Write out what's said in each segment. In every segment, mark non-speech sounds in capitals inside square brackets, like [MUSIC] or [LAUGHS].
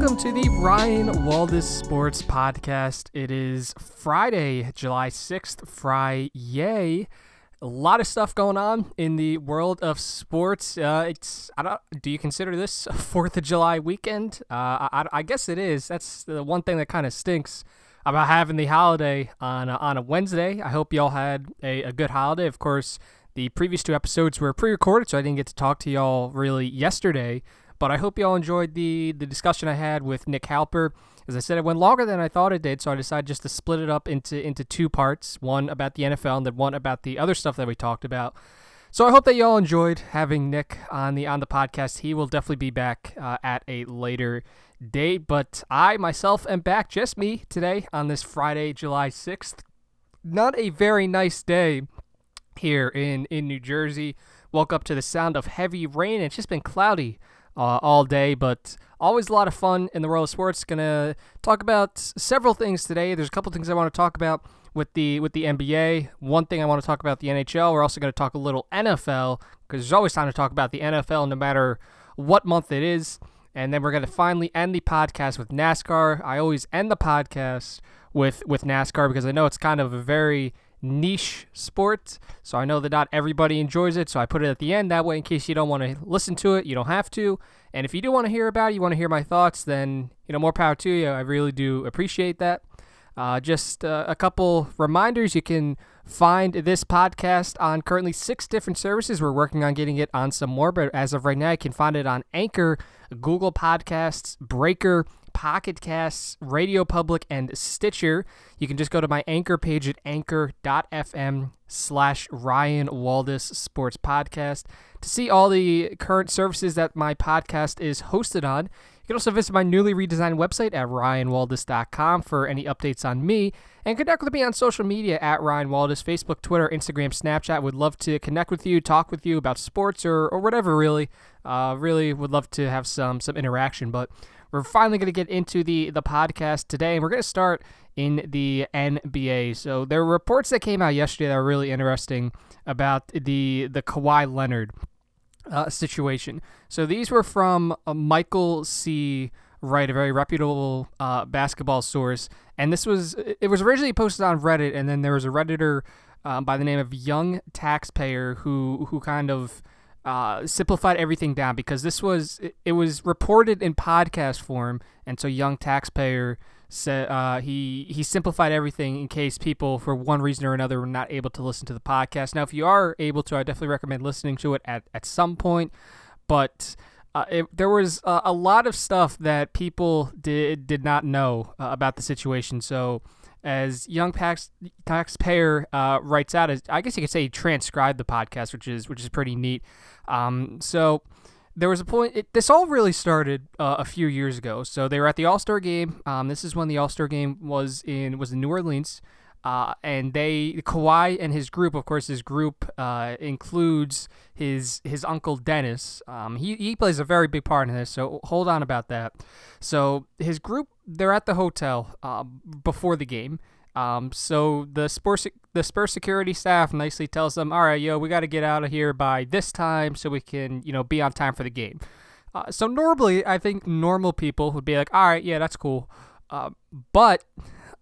welcome to the Ryan Waldis Sports Podcast. It is Friday, July 6th, Fry Yay. A lot of stuff going on in the world of sports. Uh, it's I don't. Do you consider this Fourth of July weekend? Uh, I, I guess it is. That's the one thing that kind of stinks about having the holiday on a, on a Wednesday. I hope y'all had a, a good holiday. Of course, the previous two episodes were pre-recorded, so I didn't get to talk to y'all really yesterday. But I hope y'all enjoyed the the discussion I had with Nick Halper. As I said, it went longer than I thought it did, so I decided just to split it up into into two parts: one about the NFL and then one about the other stuff that we talked about. So I hope that y'all enjoyed having Nick on the on the podcast. He will definitely be back uh, at a later date, but I myself am back, just me today on this Friday, July sixth. Not a very nice day here in in New Jersey. Woke up to the sound of heavy rain. It's just been cloudy uh, all day, but always a lot of fun in the world of sports. Gonna talk about several things today. There's a couple things I want to talk about with the with the NBA. One thing I want to talk about the NHL. We're also going to talk a little NFL because there's always time to talk about the NFL, no matter what month it is. And then we're going to finally end the podcast with NASCAR. I always end the podcast with with NASCAR because I know it's kind of a very niche sport. So I know that not everybody enjoys it. So I put it at the end that way in case you don't want to listen to it, you don't have to. And if you do want to hear about it, you want to hear my thoughts, then you know more power to you. I really do appreciate that. Uh, just uh, a couple reminders. You can find this podcast on currently six different services. We're working on getting it on some more, but as of right now, you can find it on Anchor, Google Podcasts, Breaker, Pocket Casts, Radio Public, and Stitcher. You can just go to my anchor page at anchor.fm slash Ryan Waldis Sports Podcast to see all the current services that my podcast is hosted on. You can also visit my newly redesigned website at ryanwaldis.com for any updates on me and connect with me on social media at Ryan Waldis, Facebook, Twitter, Instagram, Snapchat. Would love to connect with you, talk with you about sports or, or whatever, really. Uh, really would love to have some some interaction. But we're finally going to get into the the podcast today, and we're going to start in the NBA. So there were reports that came out yesterday that were really interesting about the the Kawhi Leonard uh, situation. So these were from uh, Michael C. Wright, a very reputable uh, basketball source, and this was it was originally posted on Reddit, and then there was a redditor uh, by the name of Young Taxpayer who who kind of uh, simplified everything down because this was it, it, was reported in podcast form, and so young taxpayer said uh, he he simplified everything in case people for one reason or another were not able to listen to the podcast. Now, if you are able to, I definitely recommend listening to it at at some point, but. Uh, it, there was a lot of stuff that people did did not know uh, about the situation. So, as young tax taxpayer uh, writes out, as I guess you could say he transcribed the podcast, which is which is pretty neat. Um, so there was a point. It, this all really started uh, a few years ago. So they were at the All Star game. Um, this is when the All Star game was in was in New Orleans. Uh, and they Kawhi and his group, of course, his group uh, includes his his uncle Dennis. Um, he he plays a very big part in this, so hold on about that. So his group, they're at the hotel uh, before the game. Um, so the Spurs the Spurs security staff nicely tells them, "All right, yo, we got to get out of here by this time so we can, you know, be on time for the game." Uh, so normally, I think normal people would be like, "All right, yeah, that's cool," uh, but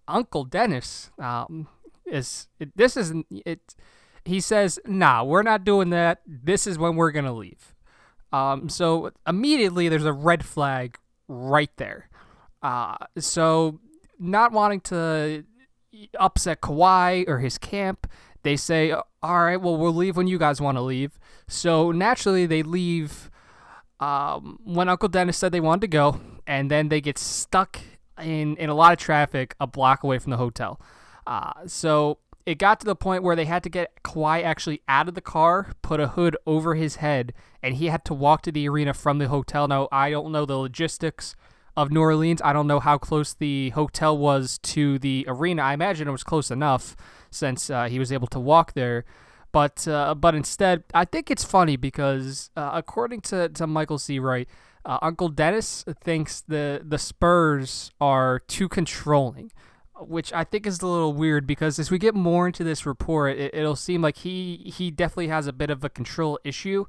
Uncle Dennis um, is it, this isn't it. He says, "Nah, we're not doing that. This is when we're gonna leave." Um, so immediately there's a red flag right there. Uh, so not wanting to upset Kawhi or his camp, they say, "All right, well, we'll leave when you guys want to leave." So naturally, they leave um, when Uncle Dennis said they wanted to go, and then they get stuck in in a lot of traffic a block away from the hotel. Uh, so it got to the point where they had to get Kawhi actually out of the car, put a hood over his head, and he had to walk to the arena from the hotel. Now I don't know the logistics of New Orleans. I don't know how close the hotel was to the arena. I imagine it was close enough since uh, he was able to walk there. But uh, but instead, I think it's funny because uh, according to, to Michael C. Wright, uh, Uncle Dennis thinks the the Spurs are too controlling, which I think is a little weird because as we get more into this report, it, it'll seem like he he definitely has a bit of a control issue.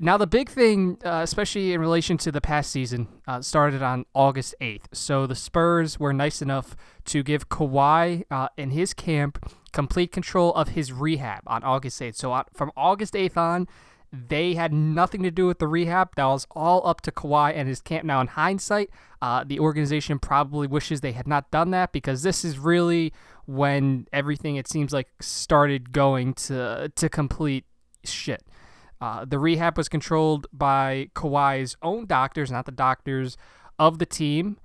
Now, the big thing, uh, especially in relation to the past season, uh, started on August 8th. So the Spurs were nice enough to give Kawhi uh, and his camp complete control of his rehab on August 8th. So uh, from August 8th on, they had nothing to do with the rehab. That was all up to Kawhi and his camp. Now, in hindsight, uh, the organization probably wishes they had not done that because this is really when everything it seems like started going to to complete shit. Uh, the rehab was controlled by Kawhi's own doctors, not the doctors of the team.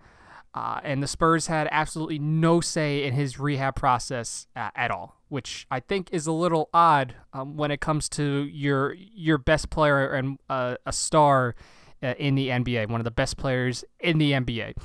Uh, and the Spurs had absolutely no say in his rehab process uh, at all, which I think is a little odd um, when it comes to your your best player and uh, a star uh, in the NBA, one of the best players in the NBA.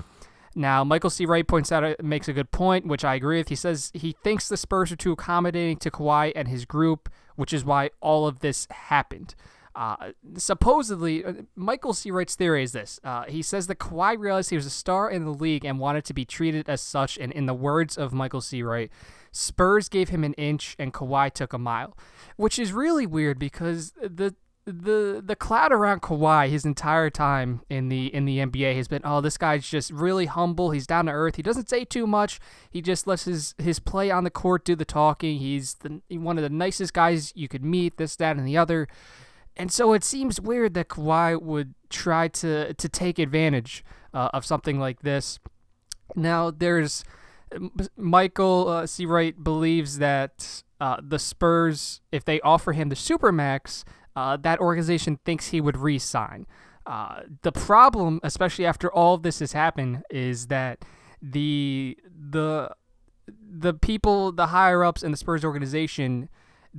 Now, Michael C. Wright points out, uh, makes a good point, which I agree with. He says he thinks the Spurs are too accommodating to Kawhi and his group, which is why all of this happened. Uh, supposedly, uh, Michael C. Wright's theory is this. Uh, he says that Kawhi realized he was a star in the league and wanted to be treated as such. And in the words of Michael C. Wright, Spurs gave him an inch and Kawhi took a mile, which is really weird because the the the cloud around Kawhi his entire time in the in the NBA has been oh this guy's just really humble he's down to earth he doesn't say too much he just lets his his play on the court do the talking he's the, one of the nicest guys you could meet this that and the other and so it seems weird that Kawhi would try to to take advantage uh, of something like this. Now, there's Michael uh, C. Wright believes that uh, the Spurs, if they offer him the supermax, uh, that organization thinks he would re-sign. Uh, the problem, especially after all this has happened, is that the the the people, the higher ups in the Spurs organization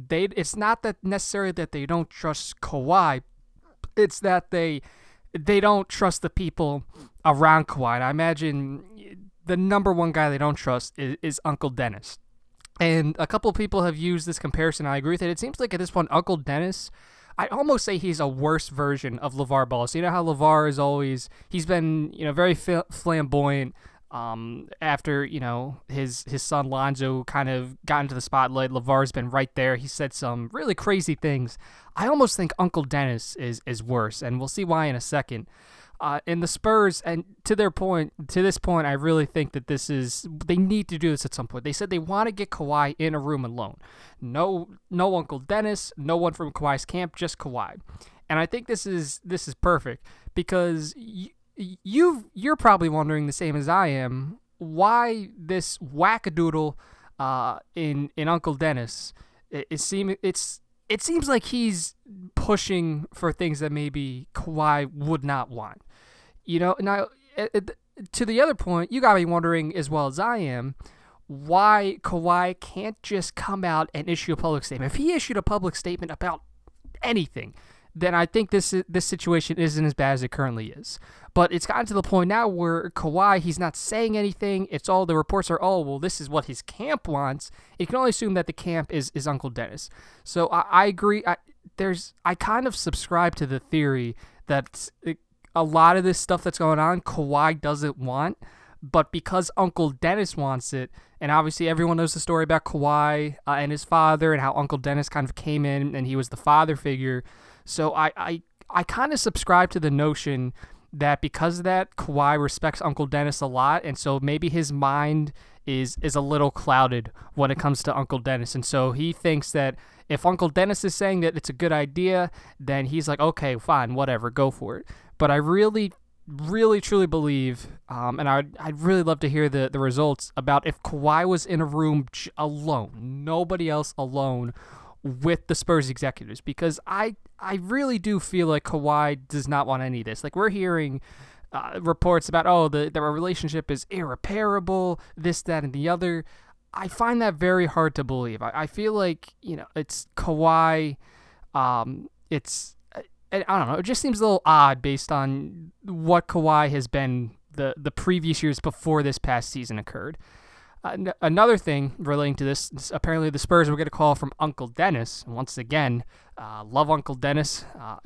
they it's not that necessarily that they don't trust Kawhi, it's that they they don't trust the people around Kawhi. And I imagine the number one guy they don't trust is, is Uncle Dennis. And a couple people have used this comparison. I agree with it. It seems like at this point, Uncle Dennis, I almost say he's a worse version of LaVar Ball. So you know how LaVar is always, he's been, you know, very flamboyant, um, after you know his his son Lonzo kind of got into the spotlight, LaVar's been right there. He said some really crazy things. I almost think Uncle Dennis is is worse, and we'll see why in a second. Uh, and the Spurs, and to their point, to this point, I really think that this is they need to do this at some point. They said they want to get Kawhi in a room alone. No, no Uncle Dennis, no one from Kawhi's camp, just Kawhi. And I think this is this is perfect because you you're probably wondering the same as I am why this wackadoodle uh, in in Uncle Dennis. It, it seem it's it seems like he's pushing for things that maybe Kawhi would not want. You know, now it, it, to the other point, you got me wondering as well as I am why Kawhi can't just come out and issue a public statement. If he issued a public statement about anything, then I think this this situation isn't as bad as it currently is. But it's gotten to the point now where Kawhi, he's not saying anything. It's all the reports are, oh, well, this is what his camp wants. You can only assume that the camp is, is Uncle Dennis. So I, I agree. I, there's I kind of subscribe to the theory that a lot of this stuff that's going on, Kawhi doesn't want. But because Uncle Dennis wants it, and obviously everyone knows the story about Kawhi uh, and his father and how Uncle Dennis kind of came in and he was the father figure. So I I, I kind of subscribe to the notion that because of that, Kawhi respects Uncle Dennis a lot, and so maybe his mind is is a little clouded when it comes to Uncle Dennis, and so he thinks that if Uncle Dennis is saying that it's a good idea, then he's like, okay, fine, whatever, go for it. But I really, really, truly believe, um, and I'd I'd really love to hear the the results about if Kawhi was in a room alone, nobody else alone with the Spurs executives because I I really do feel like Kawhi does not want any of this. Like we're hearing uh, reports about oh the the relationship is irreparable, this that and the other. I find that very hard to believe. I, I feel like you know it's Kawhi. Um, it's I don't know. It just seems a little odd based on what Kawhi has been the the previous years before this past season occurred. Another thing relating to this, apparently the Spurs were get a call from Uncle Dennis. Once again, uh, love Uncle Dennis. Uh,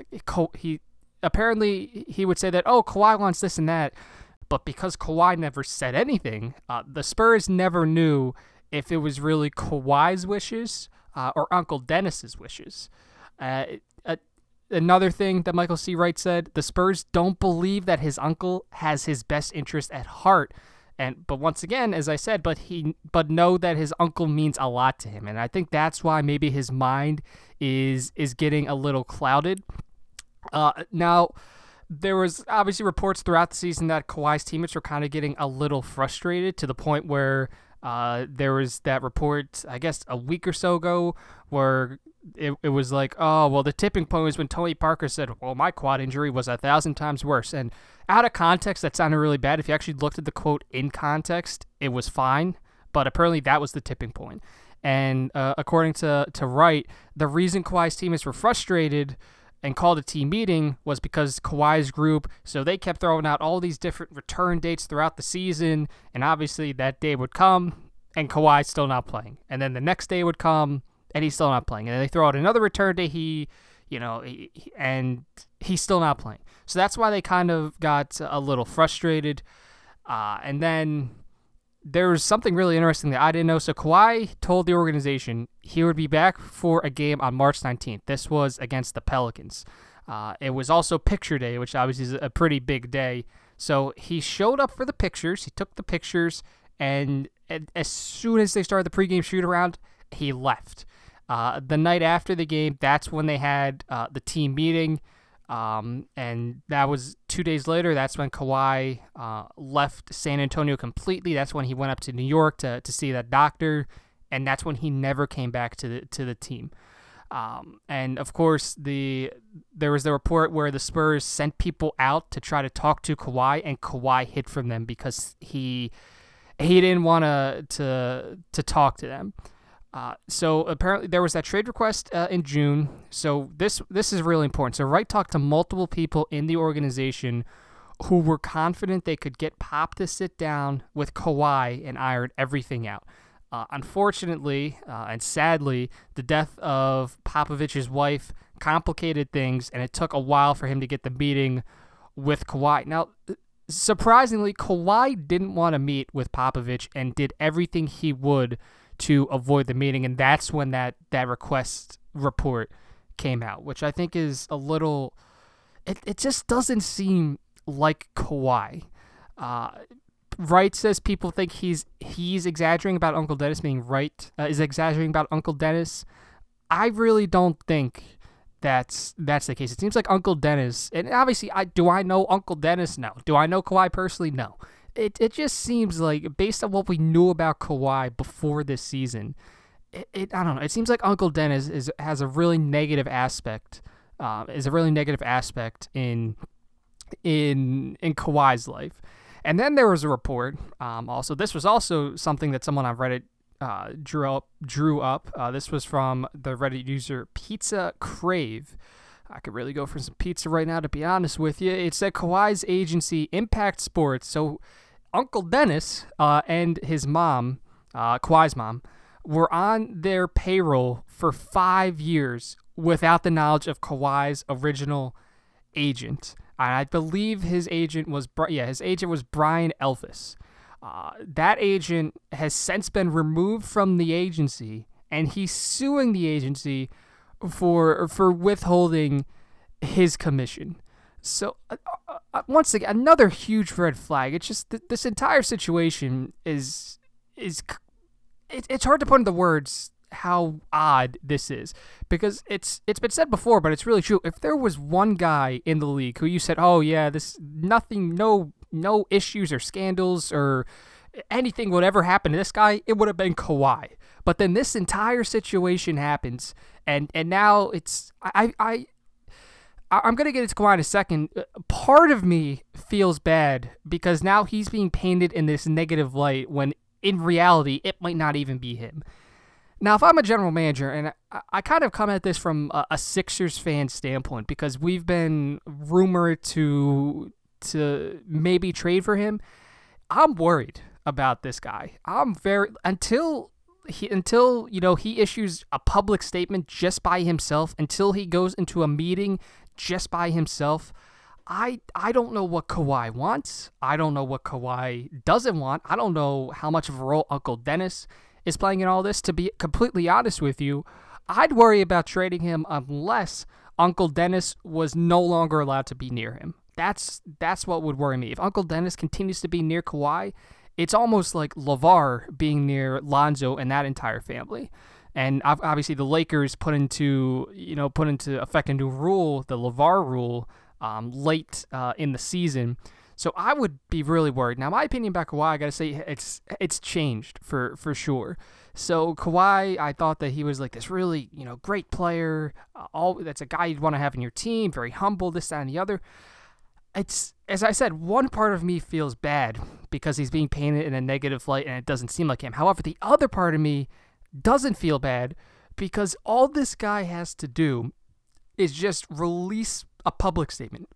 he apparently he would say that oh Kawhi wants this and that, but because Kawhi never said anything, uh, the Spurs never knew if it was really Kawhi's wishes uh, or Uncle Dennis's wishes. Uh, another thing that Michael C. Wright said: the Spurs don't believe that his uncle has his best interest at heart. And but once again, as I said, but he but know that his uncle means a lot to him, and I think that's why maybe his mind is is getting a little clouded. Uh, now there was obviously reports throughout the season that Kawhi's teammates were kind of getting a little frustrated to the point where uh, there was that report, I guess, a week or so ago, where it, it was like, oh, well, the tipping point was when Tony Parker said, well, my quad injury was a thousand times worse. And out of context, that sounded really bad. If you actually looked at the quote in context, it was fine. But apparently, that was the tipping point. And uh, according to, to Wright, the reason Kawhi's teammates were frustrated and called a team meeting was because Kawhi's group, so they kept throwing out all these different return dates throughout the season, and obviously that day would come and Kawhi's still not playing. And then the next day would come and he's still not playing. And they throw out another return day, he, you know, he, and he's still not playing. So that's why they kind of got a little frustrated. Uh, and then there was something really interesting that I didn't know. So Kawhi told the organization he would be back for a game on March 19th. This was against the Pelicans. Uh, it was also picture day, which obviously is a pretty big day. So he showed up for the pictures. He took the pictures, and, and as soon as they started the pregame shoot around, he left. Uh, the night after the game, that's when they had uh, the team meeting. Um, and that was two days later. That's when Kawhi uh, left San Antonio completely. That's when he went up to New York to, to see that doctor, and that's when he never came back to the to the team. Um, and of course, the there was the report where the Spurs sent people out to try to talk to Kawhi, and Kawhi hid from them because he he didn't want to to to talk to them. Uh, so apparently there was that trade request uh, in June. So this this is really important. So Wright talked to multiple people in the organization who were confident they could get Pop to sit down with Kawhi and iron everything out. Uh, unfortunately uh, and sadly, the death of Popovich's wife complicated things, and it took a while for him to get the meeting with Kawhi. Now, surprisingly, Kawhi didn't want to meet with Popovich and did everything he would to avoid the meeting, and that's when that that request report came out, which I think is a little. It it just doesn't seem like Kawhi. Uh, Wright says people think he's he's exaggerating about Uncle Dennis being right. Uh, is exaggerating about Uncle Dennis. I really don't think that's that's the case. It seems like Uncle Dennis, and obviously, I do I know Uncle Dennis? No. Do I know Kawhi personally? No it, it just seems like based on what we knew about Kawhi before this season, it, it I don't know. It seems like Uncle Dennis is is has a really negative aspect. Uh, is a really negative aspect in in in Kawhi's life. And then there was a report. Um, also, this was also something that someone on Reddit uh, drew up. Drew up. Uh, this was from the Reddit user Pizza Crave. I could really go for some pizza right now, to be honest with you. It's said Kawhi's agency, Impact Sports. So Uncle Dennis uh, and his mom, uh, Kawhi's mom, were on their payroll for five years without the knowledge of Kawhi's original agent. I believe his agent was yeah, his agent was Brian Elfus. Uh, that agent has since been removed from the agency, and he's suing the agency for for withholding his commission. So uh, uh, uh, once again, another huge red flag. It's just th- this entire situation is is it, it's hard to put into words how odd this is because it's it's been said before, but it's really true. If there was one guy in the league who you said, "Oh yeah, this nothing, no no issues or scandals or anything would ever happen to this guy," it would have been Kawhi. But then this entire situation happens, and and now it's I I I'm to get into Kawhi in a second. Uh, part of me feels bad because now he's being painted in this negative light when in reality it might not even be him. Now, if I'm a general manager, and I, kind of come at this from a, Sixers fan standpoint because we've been rumored to to maybe trade for him, I'm worried about this guy. I'm very until he until you know he issues a public statement just by himself until he goes into a meeting just by himself. I I don't know what Kawhi wants. I don't know what Kawhi doesn't want. I don't know how much of a role Uncle Dennis is playing in all this. To be completely honest with you, I'd worry about trading him unless Uncle Dennis was no longer allowed to be near him. That's that's what would worry me. If Uncle Dennis continues to be near Kawhi, it's almost like LaVar being near Lonzo and that entire family. And obviously, the Lakers put into you know put into effect a new rule, the LaVar rule, um, late uh, in the season. So I would be really worried. Now, my opinion about Kawhi, I gotta say, it's it's changed for for sure. So Kawhi, I thought that he was like this really you know great player. Uh, all that's a guy you'd want to have in your team. Very humble, this that, and the other. It's as I said, one part of me feels bad because he's being painted in a negative light and it doesn't seem like him. However, the other part of me doesn't feel bad because all this guy has to do is just release a public statement.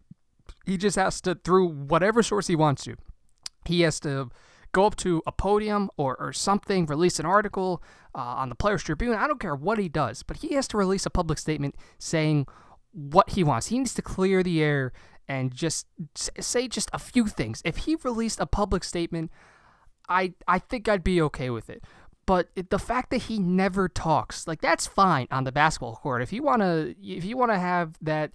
He just has to, through whatever source he wants to, he has to go up to a podium or, or something, release an article uh, on the Players Tribune. I don't care what he does, but he has to release a public statement saying what he wants. He needs to clear the air and just say just a few things. If he released a public statement, I I think I'd be okay with it. But the fact that he never talks, like that's fine on the basketball court. If you wanna, if you wanna have that,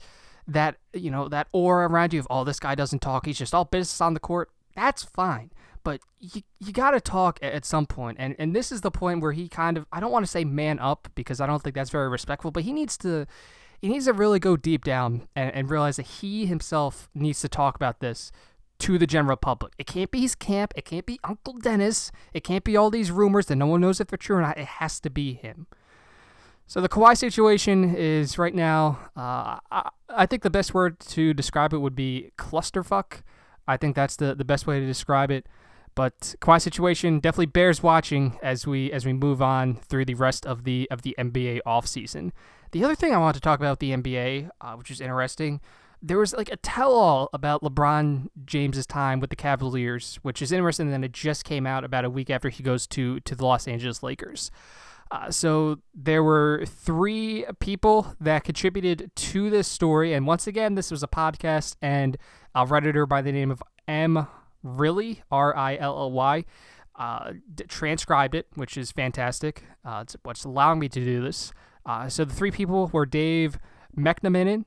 that you know that aura around you of oh this guy doesn't talk, he's just all business on the court. That's fine. But you, you got to talk at some point. point, and and this is the point where he kind of I don't want to say man up because I don't think that's very respectful, but he needs to he needs to really go deep down and, and realize that he himself needs to talk about this to the general public. It can't be his camp. It can't be Uncle Dennis. It can't be all these rumors that no one knows if they're true or not. It has to be him. So the Kawhi situation is right now. Uh, I, I think the best word to describe it would be clusterfuck. I think that's the, the best way to describe it. But Kawhi situation definitely bears watching as we as we move on through the rest of the of the NBA offseason. The other thing I want to talk about the NBA, uh, which is interesting, there was like a tell-all about LeBron James's time with the Cavaliers, which is interesting And then it just came out about a week after he goes to to the Los Angeles Lakers. Uh, so there were three people that contributed to this story, and once again, this was a podcast and a redditor by the name of M. Really R I L L Y uh, transcribed it, which is fantastic. Uh, it's what's allowing me to do this. Uh, so the three people were Dave McMenamin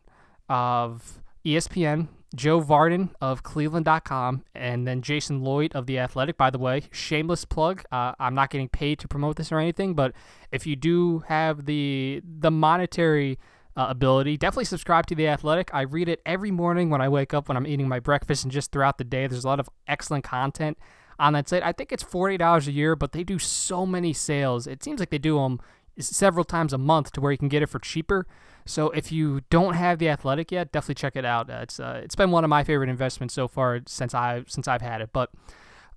of ESPN, Joe Vardon of Cleveland.com, and then Jason Lloyd of The Athletic. By the way, shameless plug. Uh, I'm not getting paid to promote this or anything, but if you do have the the monetary uh, ability, definitely subscribe to The Athletic. I read it every morning when I wake up, when I'm eating my breakfast, and just throughout the day. There's a lot of excellent content on that site. I think it's forty dollars a year, but they do so many sales. It seems like they do them several times a month to where you can get it for cheaper. So if you don't have the Athletic yet, definitely check it out. Uh, it's uh, it's been one of my favorite investments so far since I since I've had it. But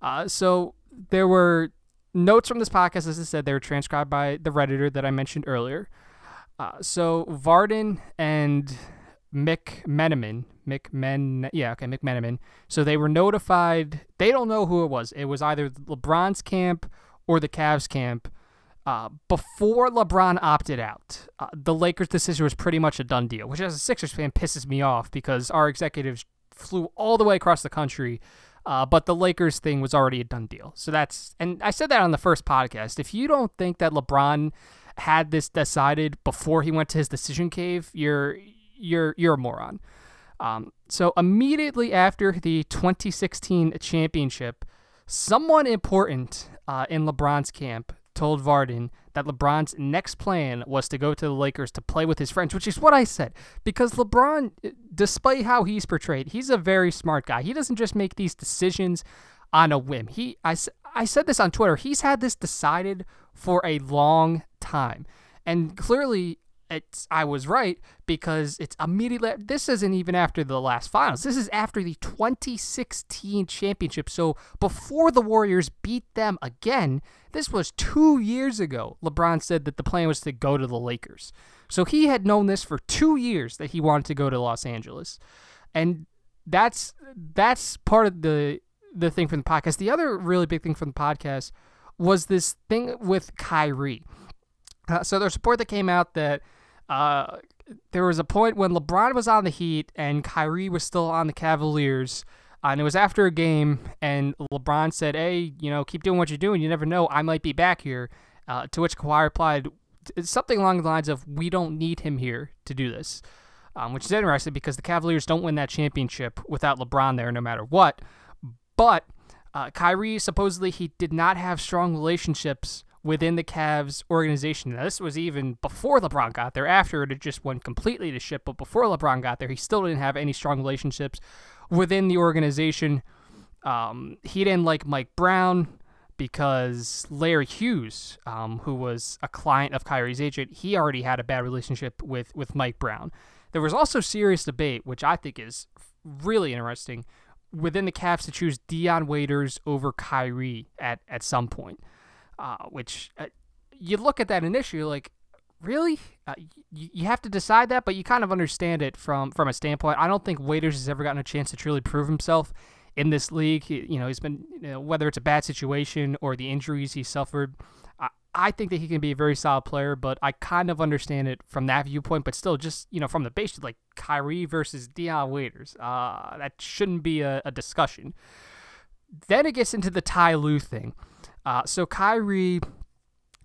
uh, so there were notes from this podcast, as I said, they were transcribed by the redditor that I mentioned earlier. Uh, so Vardon and Mick Meneman, McMen, yeah, okay, Mick McMenamin. So they were notified. They don't know who it was. It was either LeBron's camp or the Cavs camp uh, before LeBron opted out, uh, the Lakers' decision was pretty much a done deal, which as a Sixers fan pisses me off because our executives flew all the way across the country, uh, but the Lakers thing was already a done deal. So that's, and I said that on the first podcast. If you don't think that LeBron had this decided before he went to his decision cave, you're you're you're a moron. Um, so immediately after the 2016 championship, someone important uh, in LeBron's camp told Vardon that LeBron's next plan was to go to the Lakers to play with his friends, which is what I said. Because LeBron, despite how he's portrayed, he's a very smart guy. He doesn't just make these decisions on a whim. He, I, I said this on Twitter. He's had this decided for a long time, and clearly, it's I was right because it's immediately this isn't even after the last finals. This is after the 2016 championship. So before the Warriors beat them again, this was 2 years ago. LeBron said that the plan was to go to the Lakers. So he had known this for 2 years that he wanted to go to Los Angeles. And that's that's part of the the thing from the podcast. The other really big thing from the podcast was this thing with Kyrie. Uh, so there's a report that came out that uh, there was a point when LeBron was on the Heat and Kyrie was still on the Cavaliers. Uh, and it was after a game, and LeBron said, "Hey, you know, keep doing what you're doing. You never know, I might be back here." Uh, to which Kawhi replied something along the lines of, "We don't need him here to do this." um, which is interesting because the Cavaliers don't win that championship without LeBron there, no matter what. But uh, Kyrie supposedly he did not have strong relationships within the Cavs organization. Now, this was even before LeBron got there. After it, it just went completely to shit. But before LeBron got there, he still didn't have any strong relationships within the organization. Um, he didn't like Mike Brown because Larry Hughes, um, who was a client of Kyrie's agent, he already had a bad relationship with, with Mike Brown. There was also serious debate, which I think is really interesting, within the Cavs to choose Dion Waiters over Kyrie at, at some point uh, which uh, you look at that initially like, really? Uh, you, you have to decide that, but you kind of understand it from from a standpoint. I don't think Waiters has ever gotten a chance to truly prove himself in this league. He, you know, he's been you know, whether it's a bad situation or the injuries he suffered. I, I think that he can be a very solid player, but I kind of understand it from that viewpoint. But still, just you know, from the base, like Kyrie versus Dion Waiters, uh, that shouldn't be a, a discussion. Then it gets into the Ty Lue thing. Uh, so Kyrie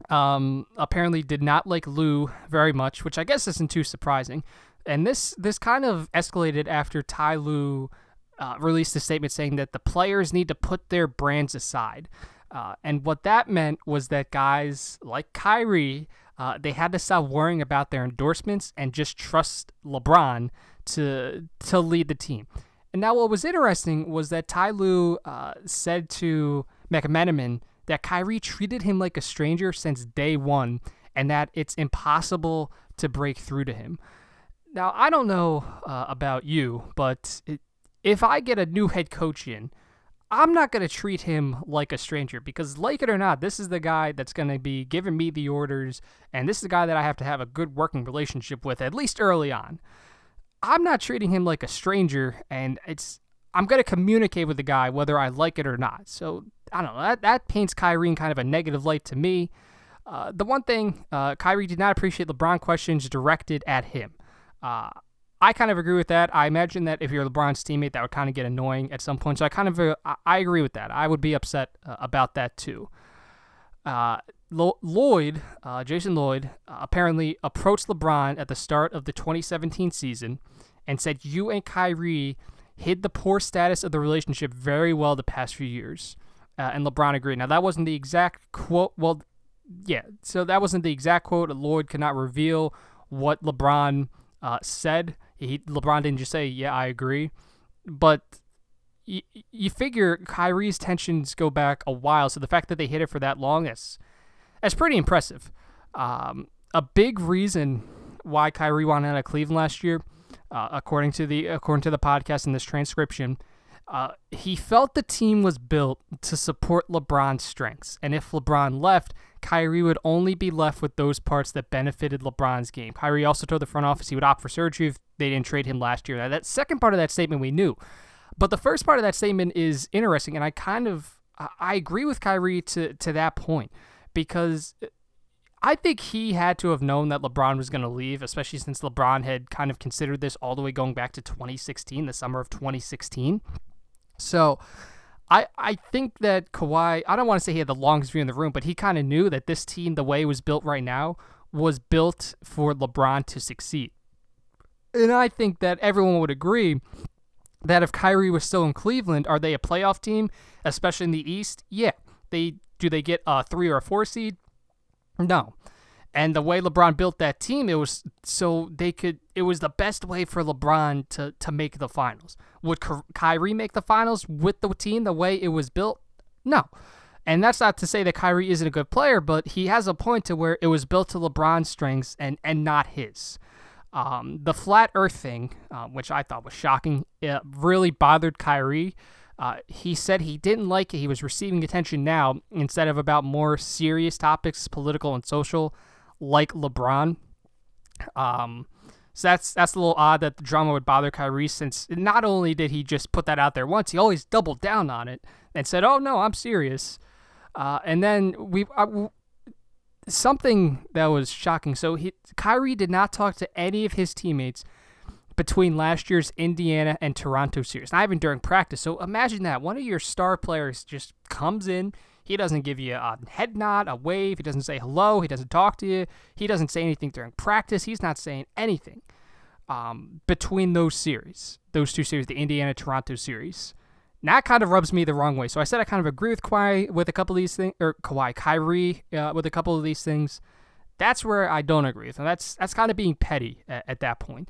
um, apparently did not like Lue very much, which I guess isn't too surprising. And this this kind of escalated after Ty Lue uh, released a statement saying that the players need to put their brands aside. Uh, and what that meant was that guys like Kyrie, uh, they had to stop worrying about their endorsements and just trust LeBron to to lead the team. And now, what was interesting was that Ty Lue uh, said to McMenamin that Kyrie treated him like a stranger since day one and that it's impossible to break through to him. Now, I don't know uh, about you, but it, if I get a new head coach in, I'm not going to treat him like a stranger because, like it or not, this is the guy that's going to be giving me the orders, and this is the guy that I have to have a good working relationship with, at least early on. I'm not treating him like a stranger, and it's I'm going to communicate with the guy whether I like it or not. So I don't know. That, that paints Kyrie in kind of a negative light to me. Uh, the one thing, uh, Kyrie did not appreciate LeBron questions directed at him. Uh, I kind of agree with that. I imagine that if you're LeBron's teammate, that would kind of get annoying at some point. So I kind of uh, I agree with that. I would be upset uh, about that too. Uh, Lloyd, Jason Lloyd, apparently approached LeBron at the start of the 2017 season and said, "You and Kyrie hid the poor status of the relationship very well the past few years." Uh, and LeBron agreed. Now, that wasn't the exact quote. Well, yeah, so that wasn't the exact quote. Lloyd could not reveal what LeBron uh, said. He, LeBron didn't just say, yeah, I agree. But you, you figure Kyrie's tensions go back a while, so the fact that they hit it for that long, that's, that's pretty impressive. Um, a big reason why Kyrie wanted out of Cleveland last year, uh, according to the according to the podcast in this transcription, uh, he felt the team was built to support LeBron's strengths, and if LeBron left, Kyrie would only be left with those parts that benefited LeBron's game. Kyrie also told the front office he would opt for surgery if they didn't trade him last year. Now, that second part of that statement we knew, but the first part of that statement is interesting, and I kind of I agree with Kyrie to to that point because I think he had to have known that LeBron was going to leave, especially since LeBron had kind of considered this all the way going back to 2016, the summer of 2016. So I I think that Kawhi, I don't want to say he had the longest view in the room, but he kind of knew that this team, the way it was built right now, was built for LeBron to succeed. And I think that everyone would agree that if Kyrie was still in Cleveland, are they a playoff team, especially in the East? Yeah. They do they get a 3 or a 4 seed? No. And the way LeBron built that team, it was so they could. It was the best way for LeBron to to make the finals. Would Kyrie make the finals with the team the way it was built? No. And that's not to say that Kyrie isn't a good player, but he has a point to where it was built to LeBron's strengths and and not his. Um, the flat Earth thing, uh, which I thought was shocking, it really bothered Kyrie. Uh, he said he didn't like it. He was receiving attention now instead of about more serious topics, political and social like LeBron. Um, so that's that's a little odd that the drama would bother Kyrie since not only did he just put that out there once, he always doubled down on it and said, "Oh no, I'm serious." Uh, and then we uh, something that was shocking. So he, Kyrie did not talk to any of his teammates between last year's Indiana and Toronto series, not even during practice. So imagine that one of your star players just comes in he doesn't give you a head nod, a wave. He doesn't say hello. He doesn't talk to you. He doesn't say anything during practice. He's not saying anything. um, between those series, those two series, the Indiana Toronto series. And that kind of rubs me the wrong way. So I said I kind of agree with Kawhi with a couple of these things, or Kawhi, Kyrie uh, with a couple of these things. That's where I don't agree with him. That's that's kind of being petty at, at that point.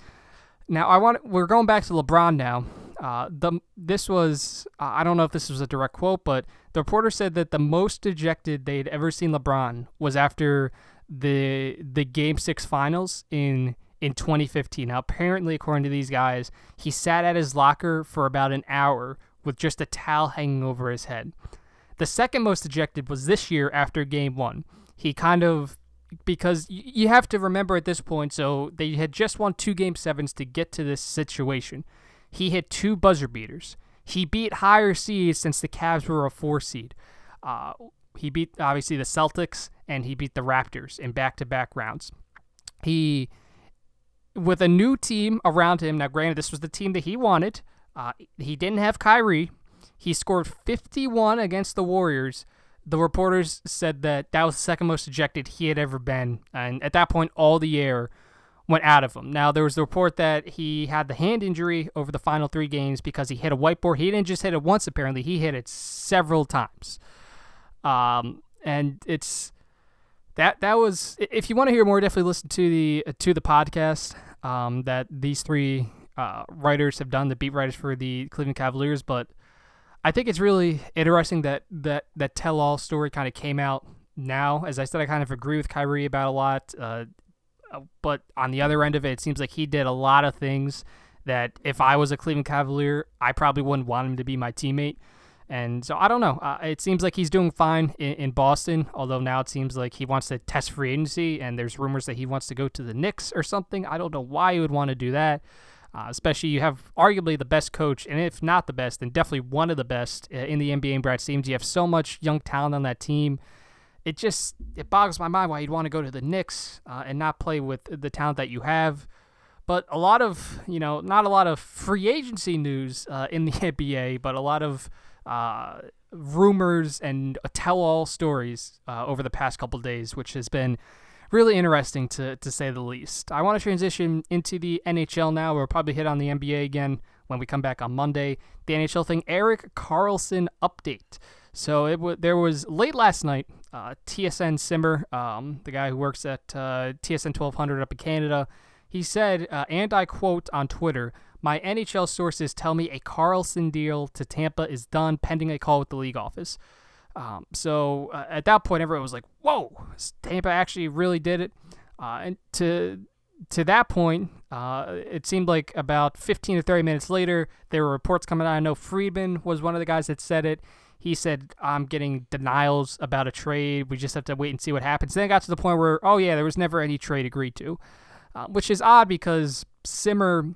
Now I want we're going back to LeBron now. Uh, the this was I don't know if this was a direct quote, but the reporter said that the most dejected they'd ever seen LeBron was after the the Game Six Finals in in 2015. Now apparently, according to these guys, he sat at his locker for about an hour with just a towel hanging over his head. The second most dejected was this year after Game One. He kind of because you have to remember at this point, so they had just won two game sevens to get to this situation. He hit two buzzer beaters. He beat higher seeds since the Cavs were a four seed. Uh, he beat obviously the Celtics and he beat the Raptors in back to back rounds. He, with a new team around him, now granted, this was the team that he wanted. Uh, he didn't have Kyrie. He scored 51 against the Warriors, the reporters said that that was the second most ejected he had ever been, and at that point, all the air went out of him. Now, there was the report that he had the hand injury over the final three games because he hit a whiteboard. He didn't just hit it once, apparently, he hit it several times. Um, and it's that that was if you want to hear more, definitely listen to the to the podcast um, that these three uh, writers have done, the beat writers for the Cleveland Cavaliers, but I think it's really interesting that that that tell all story kind of came out now. As I said, I kind of agree with Kyrie about a lot, uh, uh, but on the other end of it, it seems like he did a lot of things that if I was a Cleveland Cavalier, I probably wouldn't want him to be my teammate. And so I don't know. Uh, it seems like he's doing fine in, in, Boston, although now it seems like he wants to test free agency, and there's rumors that he wants to go to the Knicks or something. I don't know why he would want to do that. Uh, especially you have arguably the best coach, and if not the best, then definitely one of the best uh, in the NBA. Brad Stevens, you have so much young talent on that team. It just it boggles my mind why you'd want to go to the Knicks uh, and not play with the talent that you have. But a lot of you know, not a lot of free agency news uh, in the [LAUGHS] NBA, but a lot of uh, rumors and tell-all stories uh, over the past couple days, which has been really interesting to, to say the least. I want to transition into the NHL now. We'll probably hit on the NBA again when we come back on Monday. The NHL thing, Erik Karlsson update. So it w- there was late last night, uh, TSN Simmer, um, the guy who works at uh, TSN 1200 up in Canada, he said, uh, and I quote on Twitter, my NHL sources tell me a Karlsson deal to Tampa is done pending a call with the league office. Um, so uh, at that point, everyone was like, "Whoa, Tampa actually really did it." Uh, and to to that point, uh, it seemed like about 15 to 30 minutes later, there were reports coming out. I know Friedman was one of the guys that said it. He said, I'm getting denials about a trade. We just have to wait and see what happens. Then it got to the point where, oh, yeah, there was never any trade agreed to, uh, which is odd because Simmer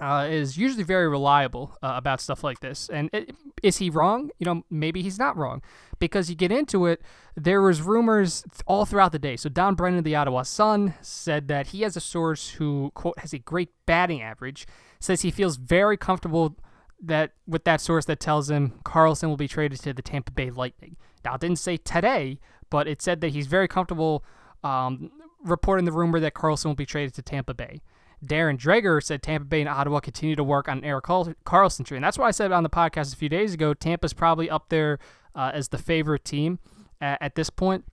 uh, is usually very reliable uh, about stuff like this. And it, is he wrong? You know, maybe he's not wrong because you get into it. There was rumors all throughout the day. So Don Brennan the Ottawa Sun said that he has a source who quote has a great batting average. Says he feels very comfortable that with that source that tells him Karlsson will be traded to the Tampa Bay Lightning. Now it didn't say today, but it said that he's very comfortable um, reporting the rumor that Karlsson will be traded to Tampa Bay. Darren Dreger said Tampa Bay and Ottawa continue to work on Erik Karlsson trade. And that's why I said on the podcast a few days ago, Tampa's probably up there uh, as the favorite team at, at, this point.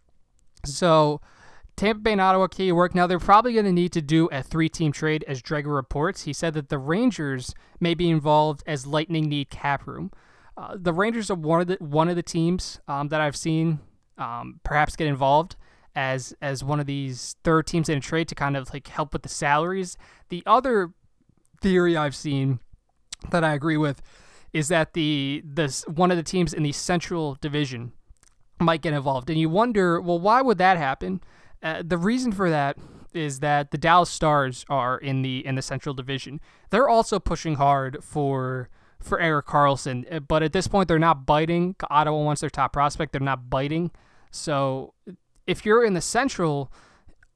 So Tampa Bay and Ottawa to work. Now they're probably going to need to do a three-team trade, as Dreger reports. He said that the Rangers may be involved as Lightning need cap room. Uh, the Rangers are one of the one of the teams um, that I've seen um, perhaps get involved as as one of these third teams in a trade to kind of like help with the salaries. The other theory I've seen that I agree with is that the this one of the teams in the Central Division might get involved, and you wonder, well, why would that happen? Uh, the reason for that is that the Dallas Stars are in the in the Central Division. They're also pushing hard for for Erik Karlsson, uh, but at this point they're not biting. Ottawa wants their top prospect. They're not biting. So if you're in the Central,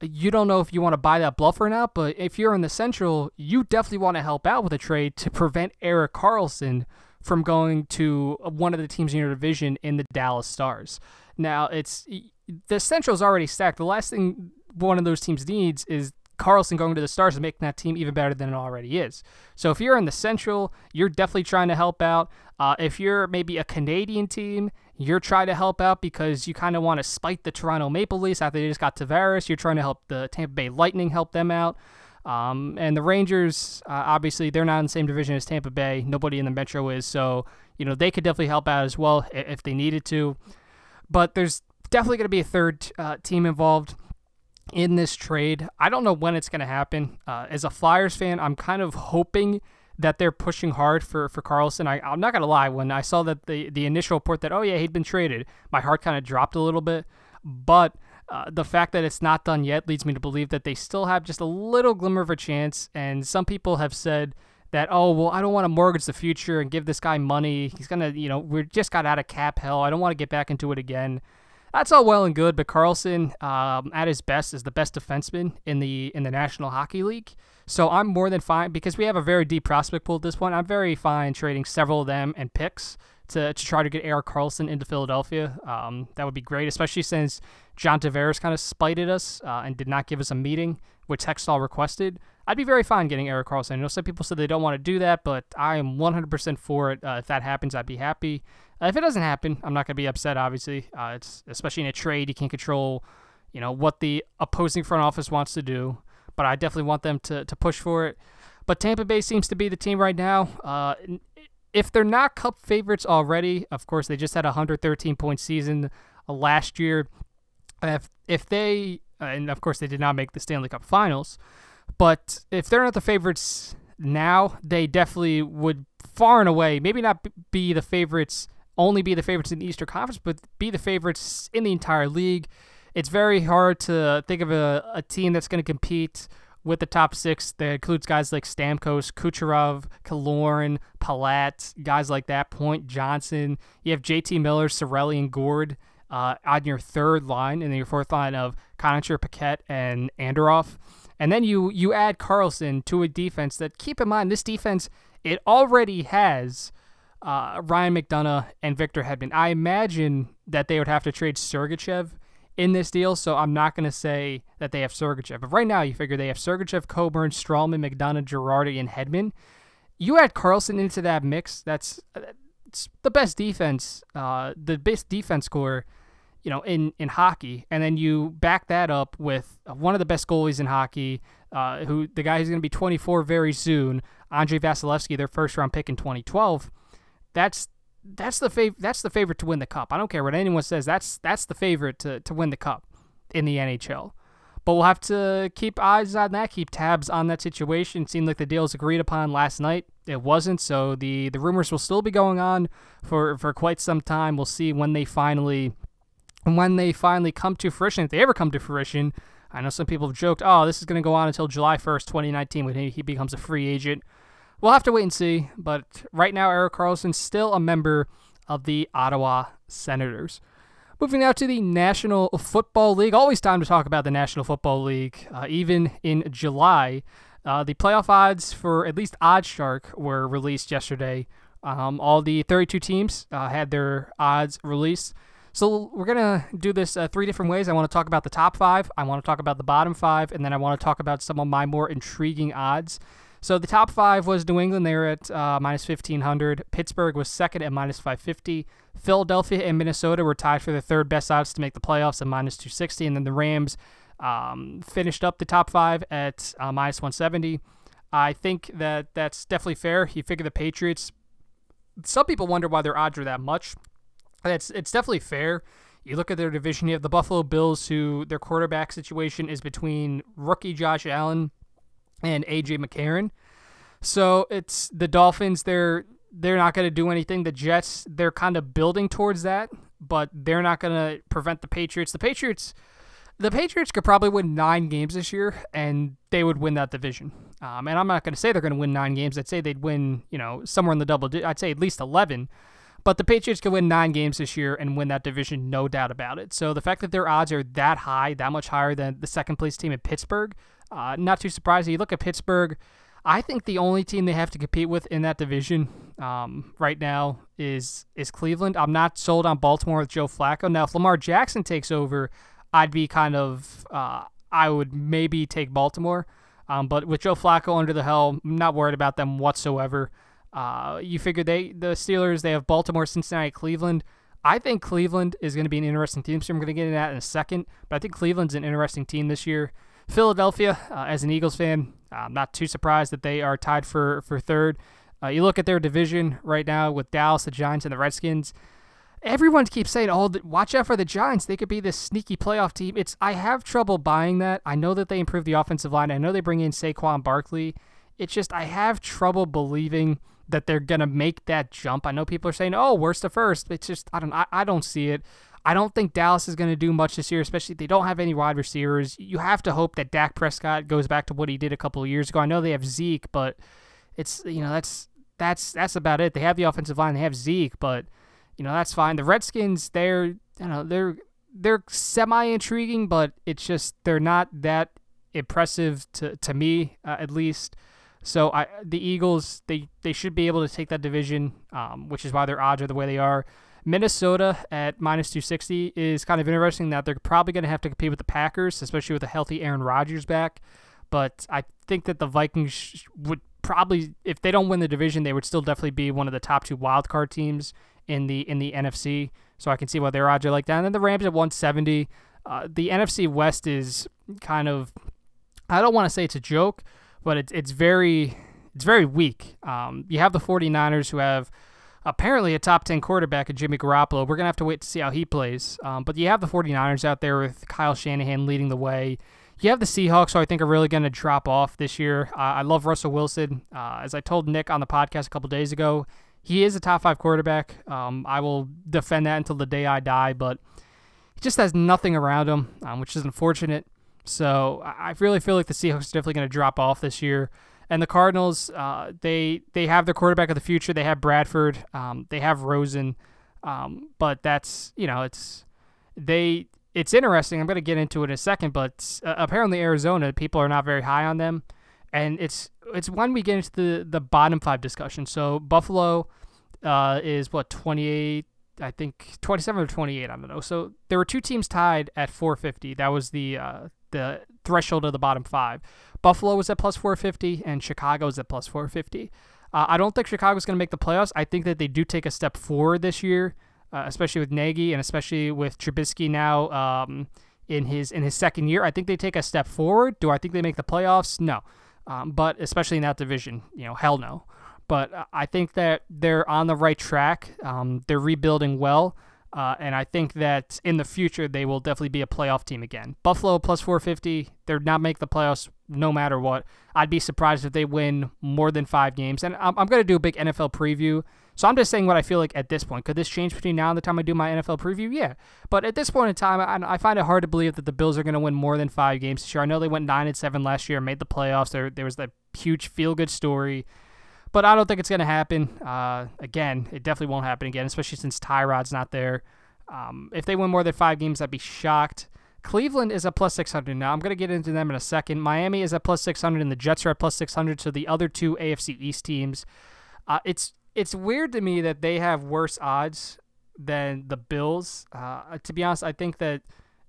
you don't know if you want to buy that bluff or not, but if you're in the Central, you definitely want to help out with a trade to prevent Erik Karlsson from going to one of the teams in your division in the Dallas Stars. Now, it's the Central's already stacked. The last thing one of those teams needs is Karlsson going to the Stars and making that team even better than it already is. So if you're in the Central, you're definitely trying to help out. Uh, if you're maybe a Canadian team, you're trying to help out because you kind of want to spite the Toronto Maple Leafs after they just got Tavares. You're trying to help the Tampa Bay Lightning help them out. Um, and the Rangers, uh, obviously, they're not in the same division as Tampa Bay. Nobody in the Metro is. So, you know, they could definitely help out as well if they needed to. But there's definitely going to be a third uh, team involved in this trade. I don't know when it's going to happen. Uh, as a Flyers fan, I'm kind of hoping that they're pushing hard for for Karlsson. I, I'm not gonna lie, when I saw that the the initial report that oh yeah he'd been traded, my heart kind of dropped a little bit. But uh, the fact that it's not done yet leads me to believe that they still have just a little glimmer of a chance. And some people have said that oh well I don't want to mortgage the future and give this guy money. He's gonna you know we just got out of cap hell. I don't want to get back into it again that's all well and good, but Karlsson, um, at his best, is the best defenseman in the in the National Hockey League. So I'm more than fine because we have a very deep prospect pool at this point. I'm very fine trading several of them and picks to, to try to get Erik Karlsson into Philadelphia. Um, that would be great, especially since John Tavares kind of spited us uh, and did not give us a meeting, which Hextall requested. I'd be very fine getting Erik Karlsson. I know some people said they don't want to do that, but I am 100% for it. Uh, if that happens, I'd be happy. Uh, if it doesn't happen, I'm not going to be upset. Obviously, uh, it's especially in a trade, you can't control, you know, what the opposing front office wants to do. But I definitely want them to to push for it. But Tampa Bay seems to be the team right now. Uh, if they're not Cup favorites already, of course they just had a 113 point season uh, last year. If if they uh, and of course they did not make the Stanley Cup Finals, but if they're not the favorites now, they definitely would far and away maybe not be the favorites only be the favorites in the Eastern Conference, but be the favorites in the entire league. It's very hard to think of a, a team that's going to compete with the top six that includes guys like Stamkos, Kucherov, Killorn, Palat, guys like that, Point, Johnson. You have JT Miller, Cirelli, and Gourde uh, on your third line, and then your fourth line of Conacher, Paquette, and Andorov. And then you you add Karlsson to a defense that, keep in mind, this defense, it already has – uh, Ryan McDonagh and Victor Hedman. I imagine that they would have to trade Sergachev in this deal, so I'm not going to say that they have Sergachev. But right now, you figure they have Sergachev, Coburn, Stralman, McDonough, Girardi, and Hedman. You add Karlsson into that mix. That's the best defense, uh, the best defense score, you know, in in hockey. And then you back that up with one of the best goalies in hockey, uh, who the guy who's going to be 24 very soon, Andrei Vasilevskiy, their first round pick in 2012 that's that's the fav- that's the favorite to win the cup. I don't care what anyone says. That's that's the favorite to, to win the cup in the NHL. But we'll have to keep eyes on that, keep tabs on that situation. It seemed like the deal was agreed upon last night. It wasn't, so the, the rumors will still be going on for, for quite some time. We'll see when they finally when they finally come to fruition, if they ever come to fruition. I know some people have joked, oh, this is going to go on until July 1st, 2019, when he, he becomes a free agent. We'll have to wait and see, but right now, Erik Karlsson's still a member of the Ottawa Senators. Moving now to the National Football League. Always time to talk about the National Football League. Uh, even in July, uh, the playoff odds for at least OddsShark were released yesterday. Um, all the 32 teams uh, had their odds released. So we're gonna do this uh, three different ways. I want to talk about the top five. I want to talk about the bottom five, and then I want to talk about some of my more intriguing odds. So the top five was New England. They were at uh, minus 1500. Pittsburgh was second at minus 550. Philadelphia and Minnesota were tied for the third best odds to make the playoffs at minus 260. And then the Rams um, finished up the top five at uh, minus 170. I think that that's definitely fair. You figure the Patriots. Some people wonder why their odds are that much. It's it's definitely fair. You look at their division. You have the Buffalo Bills, who their quarterback situation is between rookie Josh Allen and AJ McCarron. So it's the Dolphins. They're they're not going to do anything. The Jets. They're kind of building towards that, but they're not going to prevent the Patriots. The Patriots. The Patriots could probably win nine games this year, and they would win that division. Um, and I'm not going to say they're going to win nine games. I'd say they'd win, you know, somewhere in the double. I'd say at least eleven. But the Patriots could win nine games this year and win that division, no doubt about it. So the fact that their odds are that high, that much higher than the second place team in Pittsburgh, uh, not too surprising. You look at Pittsburgh. I think the only team they have to compete with in that division um, right now is is Cleveland. I'm not sold on Baltimore with Joe Flacco. Now, if Lamar Jackson takes over, I'd be kind of uh, I would maybe take Baltimore. Um, but with Joe Flacco under the helm, I'm not worried about them whatsoever. Uh, you figure they the Steelers they have Baltimore, Cincinnati, Cleveland. I think Cleveland is going to be an interesting team, so I'm going to get into that in a second. But I think Cleveland's an interesting team this year. Philadelphia, uh, as an Eagles fan, I'm not too surprised that they are tied for for third. Uh, you look at their division right now with Dallas, the Giants, and the Redskins. Everyone keeps saying, "Oh, watch out for the Giants. They could be this sneaky playoff team." It's I have trouble buying that. I know that they improved the offensive line. I know they bring in Saquon Barkley. It's just I have trouble believing that they're gonna make that jump. I know people are saying, "Oh, worst to first. It's just I don't I, I don't see it. I don't think Dallas is going to do much this year, especially if they don't have any wide receivers. You have to hope that Dak Prescott goes back to what he did a couple of years ago. I know they have Zeke, but it's you know that's that's that's about it. They have the offensive line, they have Zeke, but you know that's fine. The Redskins, they're you know they're they're semi intriguing, but it's just they're not that impressive to to me uh, at least. So I the Eagles they they should be able to take that division, um, which is why their odds are the way they are. Minnesota at minus 260 is kind of interesting that they're probably going to have to compete with the Packers, especially with a healthy Aaron Rodgers back. But I think that the Vikings would probably, if they don't win the division, they would still definitely be one of the top two wildcard teams in the in the NFC. So I can see why their odds are like that. And then the Rams at 170. Uh, the NFC West is kind of, I don't want to say it's a joke, but it's it's very it's very weak. Um, you have the 49ers who have apparently a top 10 quarterback in Jimmy Garoppolo. We're going to have to wait to see how he plays. Um, but you have the 49ers out there with Kyle Shanahan leading the way. You have the Seahawks, who I think are really going to drop off this year. Uh, I love Russell Wilson. Uh, as I told Nick on the podcast a couple days ago, he is a top five quarterback. Um, I will defend that until the day I die, but he just has nothing around him, um, which is unfortunate. So I really feel like the Seahawks are definitely going to drop off this year. And the Cardinals, uh, they they have their quarterback of the future. They have Bradford. Um, they have Rosen. Um, but that's you know it's they it's interesting. I'm going to get into it in a second, but uh, apparently Arizona people are not very high on them, and it's it's when we get into the the bottom five discussion. So Buffalo uh, is what 28. I think 27 or 28. I don't know. So there were two teams tied at 450. That was the uh, the threshold of the bottom five. Buffalo was at plus 450 and Chicago is at plus 450. Uh, I don't think Chicago's going to make the playoffs. I think that they do take a step forward this year, uh, especially with Nagy and especially with Trubisky now um, in his in his second year. I think they take a step forward. Do I think they make the playoffs? No, um, but especially in that division, you know, hell no. But uh, I think that they're on the right track. Um, they're rebuilding well. Uh, and I think that in the future they will definitely be a playoff team again. Buffalo plus 450, they're not make the playoffs no matter what. I'd be surprised if they win more than five games. And I'm, I'm going to do a big NFL preview. So I'm just saying what I feel like at this point. Could this change between now and the time I do my NFL preview? Yeah. But at this point in time, I, I find it hard to believe that the Bills are going to win more than five games this year. I know they went nine and seven last year, made the playoffs. There, there was that huge feel good story. But I don't think it's going to happen. Uh, again, it definitely won't happen again, especially since Tyrod's not there. Um, if they win more than five games, I'd be shocked. Cleveland is at plus 600 now. I'm going to get into them in a second. Miami is at plus 600, and the Jets are at plus 600. So the other two AFC East teams, uh, it's it's weird to me that they have worse odds than the Bills. Uh, to be honest, I think that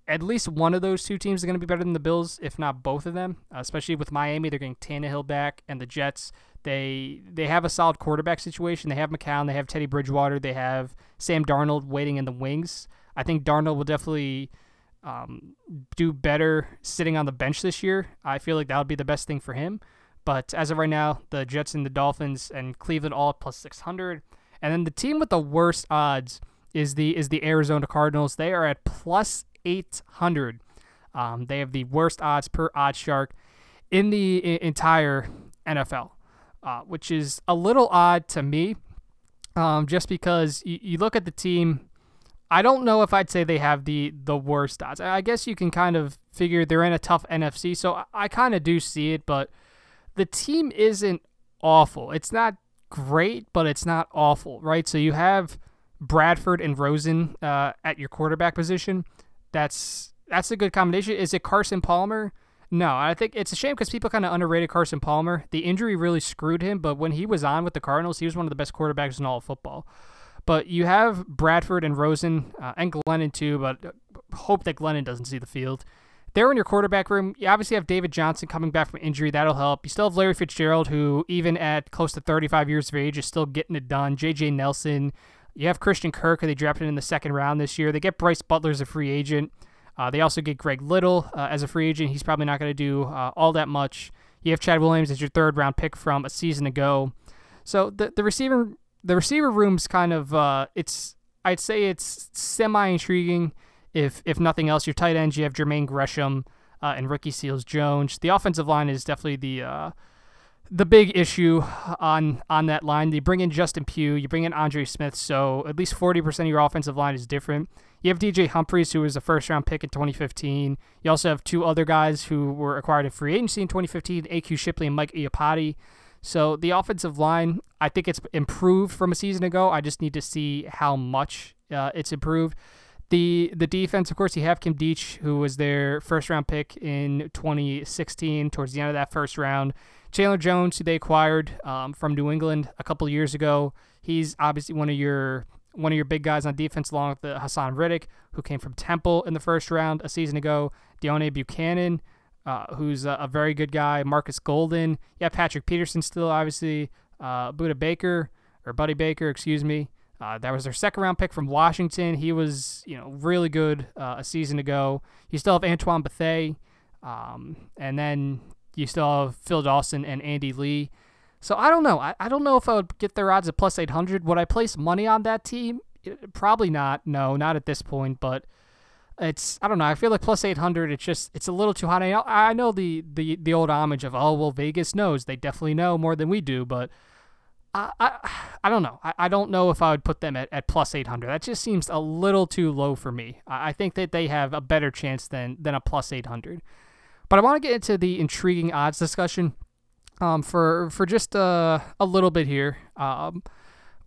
at least one of those two teams is going to be better than the Bills, if not both of them. Uh, especially with Miami, they're getting Tannehill back, and the Jets they they have a solid quarterback situation. They have McCown, they have Teddy Bridgewater, they have Sam Darnold waiting in the wings. I think Darnold will definitely um, do better sitting on the bench this year. I feel like that would be the best thing for him. But as of right now, the Jets and the Dolphins and Cleveland all plus 600. And then the team with the worst odds is the is the Arizona Cardinals. They are at plus 800. Um, they have the worst odds per OddsShark in the I- entire NFL uh, which is a little odd to me, um, just because you, you look at the team. I don't know if I'd say they have the the worst odds. I guess you can kind of figure they're in a tough NFC, so I, I kind of do see it, but the team isn't awful. It's not great, but it's not awful, right? So you have Bradford and Rosen uh, at your quarterback position. That's that's a good combination. Is it Carson Palmer? No, I think it's a shame because people kind of underrated Carson Palmer. The injury really screwed him, but when he was on with the Cardinals, he was one of the best quarterbacks in all of football. But you have Bradford and Rosen uh, and Glennon too, but hope that Glennon doesn't see the field. There in your quarterback room, you obviously have David Johnson coming back from injury. That'll help. You still have Larry Fitzgerald, who, even at close to 35 years of age, is still getting it done. J.J. Nelson. You have Christian Kirk, who they drafted in the second round this year. They get Brice Butler as a free agent. Uh, they also get Greg Little uh, as a free agent. He's probably not going to do uh, all that much. You have Chad Williams as your third round pick from a season ago. So the the receiver the receiver room's kind of uh, it's I'd say it's semi intriguing. If if nothing else, your tight ends you have Jermaine Gresham uh, and Ricky Seals Jones. The offensive line is definitely the uh, the big issue on on that line. You bring in Justin Pugh, you bring in Andre Smith, so at least forty percent of your offensive line is different. You have DJ Humphries, who was a first round pick in 2015. You also have two other guys who were acquired in free agency in 2015, AQ Shipley and Mike Iupati. So the offensive line, I think it's improved from a season ago. I just need to see how much uh, it's improved. The the defense, of course, you have Nkemdiche, who was their first round pick in 2016, towards the end of that first round. Chandler Jones, who they acquired um, from New England a couple years ago, he's obviously one of your one of your big guys on defense, along with the Haason Reddick, who came from Temple in the first round a season ago. Deone Bucannon, uh, who's a, a, very good guy. Marcus Golden. Yeah, Patrick Peterson still, obviously. Uh, Budda Baker, or Buddy Baker, excuse me. Uh, that was their second round pick from Washington. He was, you know, really good uh, a season ago. You still have Antoine Bethea. Um, and then you still have Phil Dawson and Andy Lee. So I don't know. I, I don't know if I would get their odds at plus 800. Would I place money on that team? Eh, probably not. No, not at this point. But it's I don't know. I feel like plus 800. It's just it's a little too hot. I, I know the, the the old homage of oh well Vegas knows they definitely know more than we do, but I I, I don't know. I, I don't know if I would put them at, at plus 800. That just seems a little too low for me. I, I think that they have a better chance than than a plus 800. But I want to get into the intriguing odds discussion um, for for just uh, a little bit here. Um,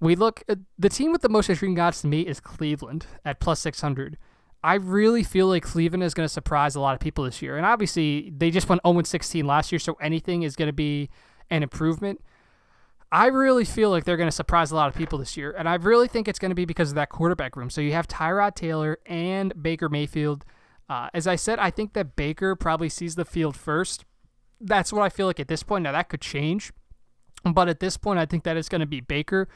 we look the team with the most intriguing odds to me is Cleveland at plus 600. I really feel like Cleveland is going to surprise a lot of people this year. And obviously, they just went 0 16 last year, so anything is going to be an improvement. I really feel like they're going to surprise a lot of people this year. And I really think it's going to be because of that quarterback room. So you have Tyrod Taylor and Baker Mayfield. Uh, as I said, I think that Baker probably sees the field first that's what I feel like at this point. Now that could change, but at this point, I think that it's going to be Baker,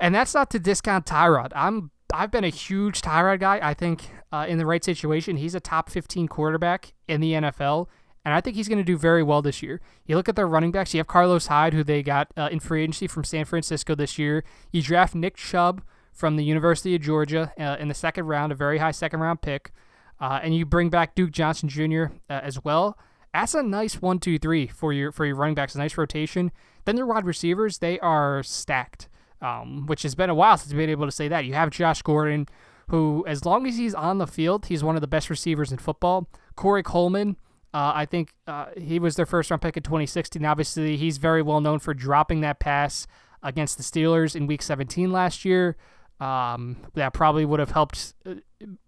and that's not to discount Tyrod. I'm I've been a huge Tyrod guy. I think uh, in the right situation, he's a top 15 quarterback in the NFL, and I think he's going to do very well this year. You look at their running backs. You have Carlos Hyde, who they got uh, in free agency from San Francisco this year. You draft Nick Chubb from the University of Georgia uh, in the second round, a very high second round pick, uh, and you bring back Duke Johnson Jr. Uh, as well. That's a nice one, two, three for your for your running backs. A nice rotation. Then their wide receivers, they are stacked, um, which has been a while since we've been able to say that. You have Josh Gordon, who, as long as he's on the field, he's one of the best receivers in football. Corey Coleman, uh, I think uh, he was their first round pick in 2016. Obviously, he's very well known for dropping that pass against the Steelers in Week 17 last year. Um, that probably would have helped uh,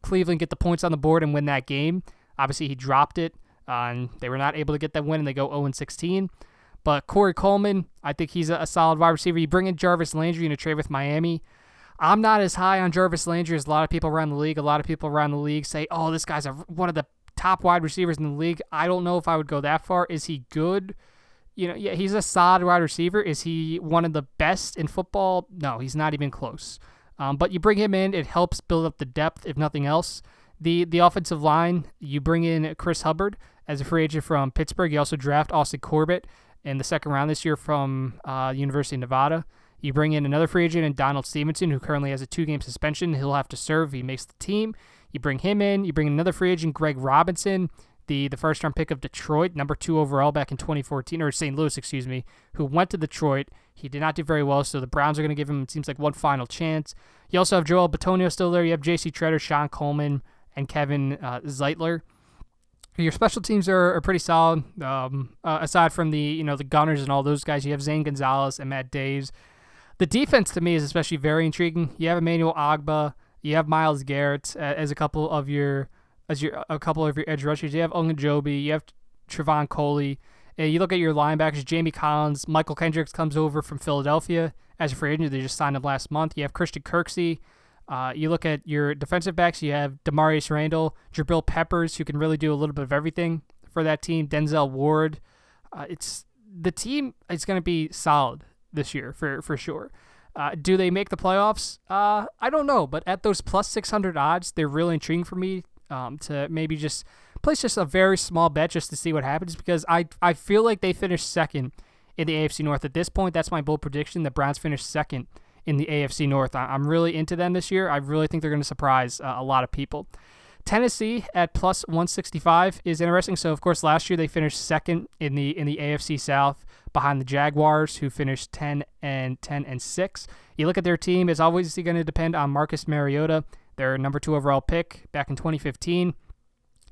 Cleveland get the points on the board and win that game. Obviously, he dropped it. And they were not able to get that win, and they go 0 16. But Corey Coleman, I think he's a, a, solid wide receiver. You bring in Jarvis Landry in a trade with Miami. I'm not as high on Jarvis Landry as a lot of people around the league. A lot of people around the league say, oh, this guy's a, one of the top wide receivers in the league. I don't know if I would go that far. Is he good? You know, yeah, he's a solid wide receiver. Is he one of the best in football? No, he's not even close. Um, but you bring him in, it helps build up the depth, if nothing else. The the offensive line, you bring in Chris Hubbard as a free agent from Pittsburgh. You also draft Austin Corbett in the second round this year from uh, University of Nevada. You bring in another free agent in Donald Stephenson, who currently has a two game suspension. He'll have to serve. He makes the team. You bring him in. You bring another free agent, Greg Robinson, the, the first round pick of Detroit, number two overall back in 2014, or St. Louis, excuse me, who went to Detroit. He did not do very well, so the Browns are going to give him, it seems like, one final chance. You also have Joel Bitonio still there. You have J.C. Tretter, Shon Coleman, and Kevin uh, Zeitler. Your special teams are, are pretty solid. Um, uh, aside from the you know the Gunners and all those guys, you have Zane Gonzalez and Matt Daves. The defense to me is especially very intriguing. You have Emmanuel Ogbah, you have Myles Garrett as a couple of your as your a couple of your edge rushers. You have Ogunjobi, you have Trevon Coley. And you look at your linebackers, Jamie Collins, Mychal Kendricks comes over from Philadelphia as a free agent. They just signed him last month. You have Christian Kirksey, Uh, you look at your defensive backs, you have Damarious Randall, Jabril Peppers, who can really do a little bit of everything for that team, Denzel Ward. Uh, it's the team is going to be solid this year for, for sure. Uh, do they make the playoffs? Uh, I don't know, but at those plus 600 odds, they're really intriguing for me um, to maybe just place just a very small bet just to see what happens because I, I feel like they finished second in the AFC North. At this point, that's my bold prediction. The Browns finished second in the AFC North. I, am really into them this year. I really think they're going to surprise uh, a lot of people. Tennessee at plus 165 is interesting. So of course last year they finished second in the in the AFC South behind the Jaguars who finished 10 and 10 and 6. You look at their team, it's always going to depend on Marcus Mariota, their number 2 overall pick back in 2015.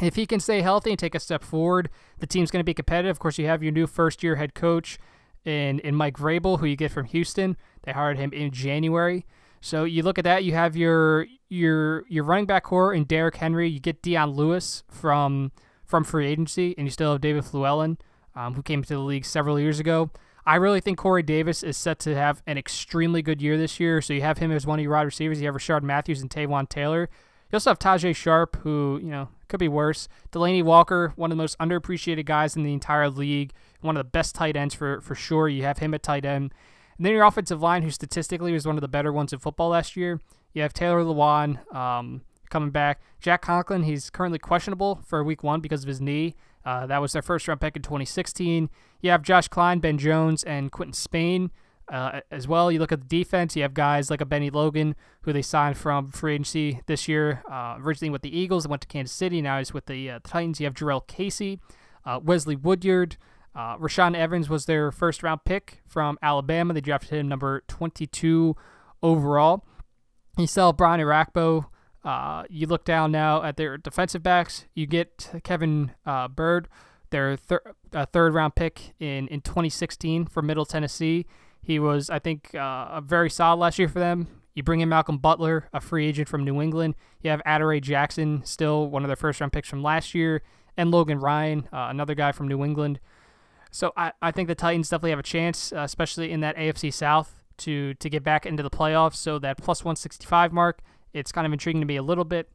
If he can stay healthy and take a step forward, the team's going to be competitive. Of course, you have your new first year head coach in, in Mike Vrabel, who you get from Houston. They hired him in January. So you look at that, you have your your your running back core in Derrick Henry. You get Dion Lewis from from free agency, and you still have David Fluellen, um, who came to the league several years ago. I really think Corey Davis is set to have an extremely good year this year. So you have him as one of your wide receivers. You have Rishard Matthews and Taywan Taylor. You also have Tajae Sharpe, who, you know, could be worse. Delanie Walker, one of the most underappreciated guys in the entire league, one of the best tight ends for, for sure. You have him at tight end. And then your offensive line, who statistically was one of the better ones in football last year. You have Taylor Lewan um, coming back. Jack Conklin, he's currently questionable for week one because of his knee. Uh, that was their first round pick in 2016. You have Josh Kline, Ben Jones, and Quinton Spain uh, as well. You look at the defense, you have guys like a Bennie Logan, who they signed from free agency this year, uh, originally with the Eagles, went to Kansas City, now he's with the, uh, Titans. You have Jurrell Casey, uh, Wesley Woodyard, uh, Rashaan Evans was their first round pick from Alabama. They drafted him number 22 overall. You sell Brian Orakpo. Uh, you look down now at their defensive backs. You get Kevin uh, Byard, their thir- uh, third round pick in, in 2016 from Middle Tennessee. He was, I think, uh, a very solid last year for them. You bring in Malcolm Butler, a free agent from New England. You have Adoree Jackson, still one of their first round picks from last year, and Logan Ryan, uh, another guy from New England. So I, I think the Titans definitely have a chance, uh, especially in that AFC South, to to get back into the playoffs. So that plus 165 mark, it's kind of intriguing to me a little bit.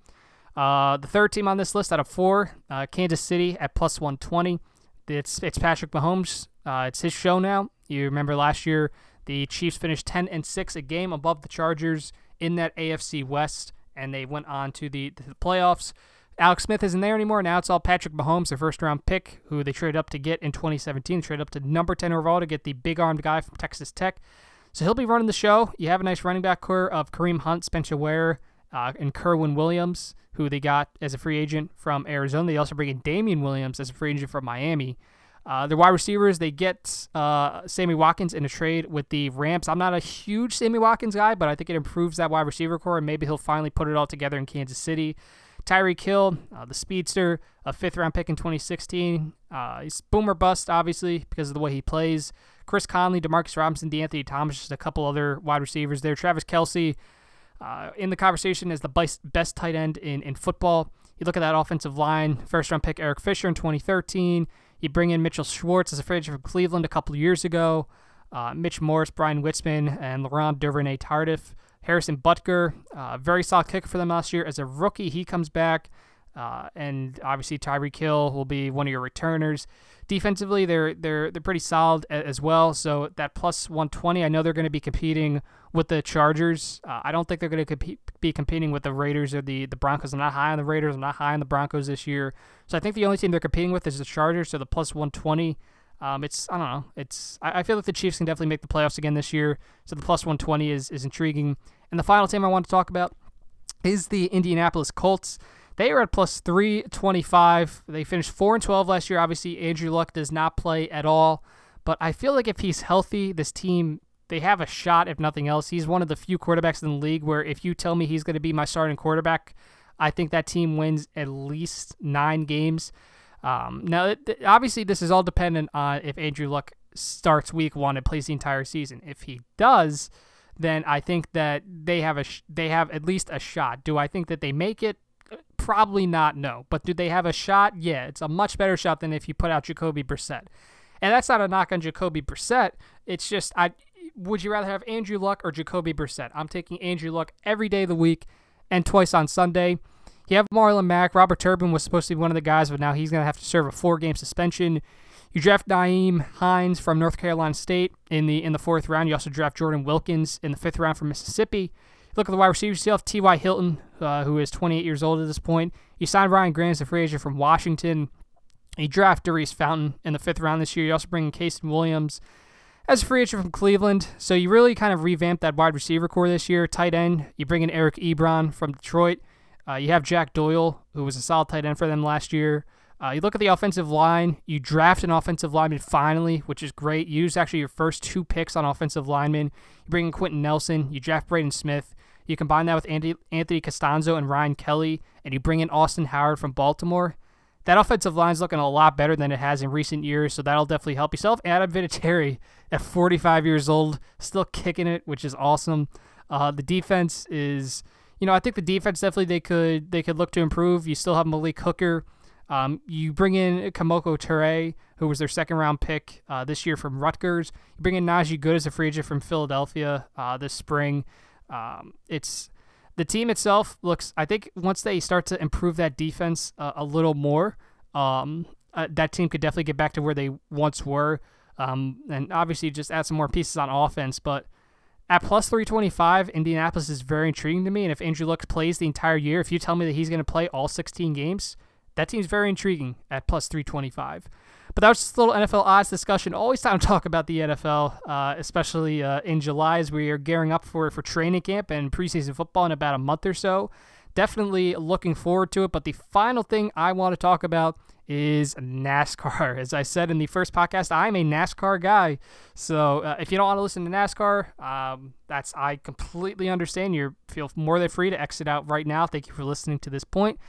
Uh, the third team on this list out of four, uh, Kansas City at plus 120. It's it's Patrick Mahomes. Uh, it's his show now. You remember last year the Chiefs finished 10 and six, a game above the Chargers in that AFC West, and they went on to the, the playoffs. Alex Smith isn't there anymore. Now it's all Patrick Mahomes, their first round pick, who they traded up to get in 2017. Traded up to number 10 overall to get the big armed guy from Texas Tech. So he'll be running the show. You have a nice running back core of Kareem Hunt, Spencer Ware, uh, and Kerwynn Williams, who they got as a free agent from Arizona. They also bring in Damien Williams as a free agent from Miami. Uh, their wide receivers, they get uh, Sammy Watkins in a trade with the Rams. I'm not a huge Sammy Watkins guy, but I think it improves that wide receiver core, and maybe he'll finally put it all together in Kansas City. Tyreek Hill, uh, the speedster, a fifth round pick in 2016. Uh, he's boomer bust, obviously, because of the way he plays. Chris Conley, Demarcus Robinson, De'Anthony Thomas, just a couple other wide receivers there. Travis Kelce uh, in the conversation as the best tight end in, in football. You look at that offensive line, first round pick Eric Fisher in 2013. You bring in Mitchell Schwartz as a free agent from Cleveland a couple years ago. Uh, Mitch Morse, Bryan Witzmann, and Laurent Duvernay Tardif. Harrison Butker, uh, very solid kicker for them last year. As a rookie, he comes back. Uh, and obviously Tyreek Hill will be one of your returners. Defensively, they're they're they're pretty solid as well. So that plus 120, I know they're going to be competing with the Chargers. Uh, I don't think they're going to compete, be competing with the Raiders or the the Broncos. I'm not high on the Raiders. I'm not high on the Broncos this year. So I think the only team they're competing with is the Chargers. So the plus 120 um, it's I don't know. It's I, I, feel like the Chiefs can definitely make the playoffs again this year. So the plus 120 is is intriguing. And the final team I want to talk about is the Indianapolis Colts. They are at plus 325. They finished 4 and 12 last year. Obviously, Andrew Luck does not play at all, but I feel like if he's healthy, this team they have a shot if nothing else. He's one of the few quarterbacks in the league where if you tell me he's going to be my starting quarterback, I think that team wins at least 9 games. Um, now, obviously, this is all dependent on if Andrew Luck starts week one and plays the entire season. If he does, then I think that they have a sh- they have at least a shot. Do I think that they make it? Probably not. No, but do they have a shot? Yeah, it's a much better shot than if you put out Jacoby Brissett. And that's not a knock on Jacoby Brissett. It's just I would you rather have Andrew Luck or Jacoby Brissett? I'm taking Andrew Luck every day of the week and twice on Sunday. You have Marlon Mack. Robert Turbin was supposed to be one of the guys, but now he's going to have to serve a four-game suspension. You draft Nyheim Hines from North Carolina State in the in the fourth round. You also draft Jordan Wilkins in the fifth round from Mississippi. Look at the wide receivers. You have T.Y. Hilton, uh, who is 28 years old at this point. You signed Ryan Grant as a free agent from Washington. You draft Daurice Fountain in the fifth round this year. You also bring in Casey Williams as a free agent from Cleveland. So you really kind of revamped that wide receiver core this year. Tight end, you bring in Eric Ebron from Detroit. Uh, you have Jack Doyle, who was a solid tight end for them last year. Uh, you look at the offensive line. You draft an offensive lineman finally, which is great. You use actually your first two picks on offensive linemen. You bring in Quenton Nelson. You draft Braden Smith. You combine that with Andy, Anthony Castonzo and Ryan Kelly, and you bring in Austin Howard from Baltimore. That offensive line is looking a lot better than it has in recent years, so that'll definitely help yourself. Adam Vinatieri, [LAUGHS] at 45 years old, still kicking it, which is awesome. Uh, the defense is, you know, I think the defense definitely they could they could look to improve. You still have Malik Hooker um, you bring in Kemoko Turay, who was their second round pick uh, this year from Rutgers. You bring in Najee Goode as a free agent from Philadelphia uh, this spring. Um, it's the team itself looks. I think once they start to improve that defense uh, a little more, um, uh, that team could definitely get back to where they once were. Um, and obviously, just add some more pieces on offense. But at plus 325, Indianapolis is very intriguing to me. And if Andrew Luck plays the entire year, if you tell me that he's going to play all 16 games, that team's very intriguing at plus 325. But that was just a little NFL odds discussion. Always time to talk about the NFL, uh, especially uh, in July as we are gearing up for, for training camp and preseason football in about a month or so. Definitely looking forward to it. But the final thing I want to talk about is NASCAR. [LAUGHS] As I said in the first podcast, I'm a NASCAR guy. So uh, if you don't want to listen to NASCAR, um, that's I completely understand. You feel more than free to exit out right now. Thank you for listening to this point.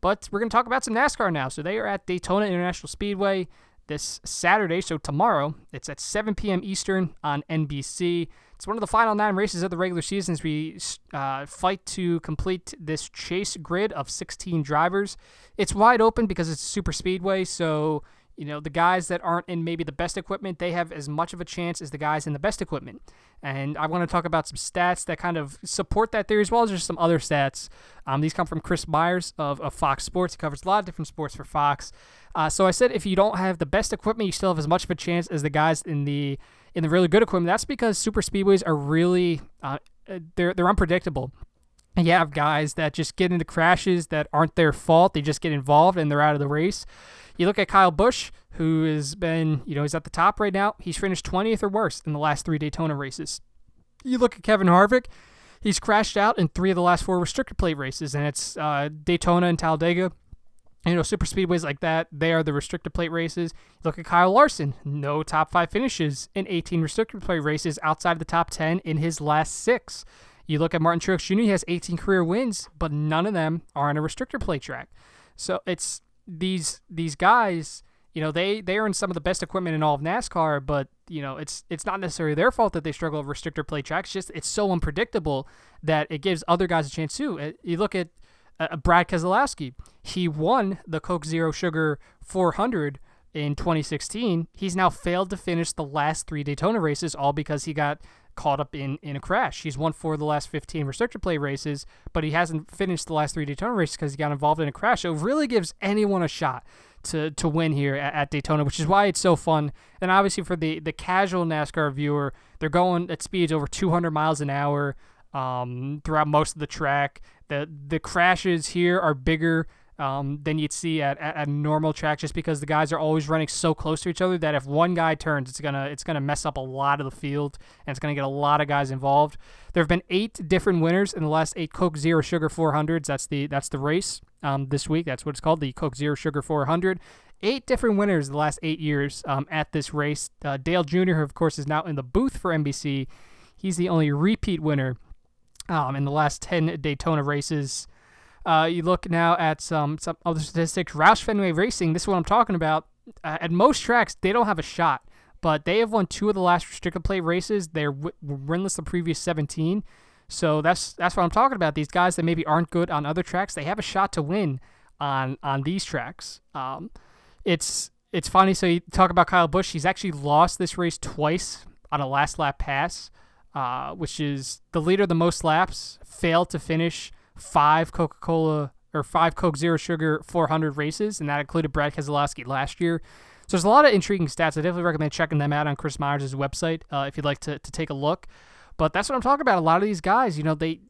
But we're going to talk about some NASCAR now. So they are at Daytona International Speedway this Saturday. So tomorrow, it's at 7 p.m. Eastern on NBC. It's one of the final nine races of the regular season as we uh, fight to complete this chase grid of 16 drivers. It's wide open because it's a super speedway, so you know, the guys that aren't in maybe the best equipment, they have as much of a chance as the guys in the best equipment. And I want to talk about some stats that kind of support that theory as well as just some other stats. Um, these come from Chris Myers of, of Fox Sports. He covers a lot of different sports for Fox. Uh, so I said if you don't have the best equipment, you still have as much of a chance as the guys in the in the really good equipment. That's because super speedways are really uh, they're they're unpredictable. And you have guys that just get into crashes that aren't their fault. They just get involved and they're out of the race. You look at Kyle Busch, who has been, you know, he's at the top right now. He's finished 20th or worse in the last three Daytona races. You look at Kevin Harvick, he's crashed out in three of the last four restrictor plate races, and it's uh, Daytona and Talladega. You know, super speedways like that, they are the restrictor plate races. Look at Kyle Larson, no top five finishes in 18 restrictor plate races outside of the top 10 in his last six. You look at Martin Truex Jr., he has 18 career wins, but none of them are on a restrictor plate track. So it's these these guys, you know, they they are in some of the best equipment in all of NASCAR, but you know, it's it's not necessarily their fault that they struggle with restrictor plate tracks. Just it's so unpredictable that it gives other guys a chance too. Uh, you look at uh, Brad Keselowski. He won the Coke Zero Sugar 400 in 2016. He's now failed to finish the last three Daytona races, all because he got caught up in, in a crash. He's won four of the last 15 restrictor plate races, but he hasn't finished the last three Daytona races because he got involved in a crash. So it really gives anyone a shot to, to win here at, at, Daytona, which is why it's so fun. And obviously for the, the casual NASCAR viewer, they're going at speeds over 200 miles an hour um, throughout most of the track. The the crashes here are bigger um, than you'd see at, at, at, normal track just because the guys are always running so close to each other that if one guy turns it's gonna it's gonna mess up a lot of the field and it's gonna get a lot of guys involved. There have been eight different winners in the last eight Coke Zero Sugar 400s. That's the that's the race um, this week. That's what it's called, the Coke Zero Sugar 400. Eight different winners the last eight years um, at this race. Uh, Dale Jr., who of course is now in the booth for NBC, he's the only repeat winner um, in the last 10 Daytona races. Uh, you look now at some some other statistics. Roush Fenway Racing. This is what I'm talking about. Uh, at most tracks, they don't have a shot, but they have won two of the last restricted plate races. They're w- winless the previous 17. So that's that's what I'm talking about. These guys that maybe aren't good on other tracks, they have a shot to win on on these tracks. Um, it's it's funny. So you talk about Kyle Busch. He's actually lost this race twice on a last lap pass, uh, which is the leader the most laps, failed to finish five Coca Cola or five Coke Zero Sugar 400 races, and that included Brad Keselowski last year. So there's a lot of intriguing stats. I definitely recommend checking them out on Chris Myers' website uh, if you'd like to, to take a look. But that's what I'm talking about. A lot of these guys, you know, they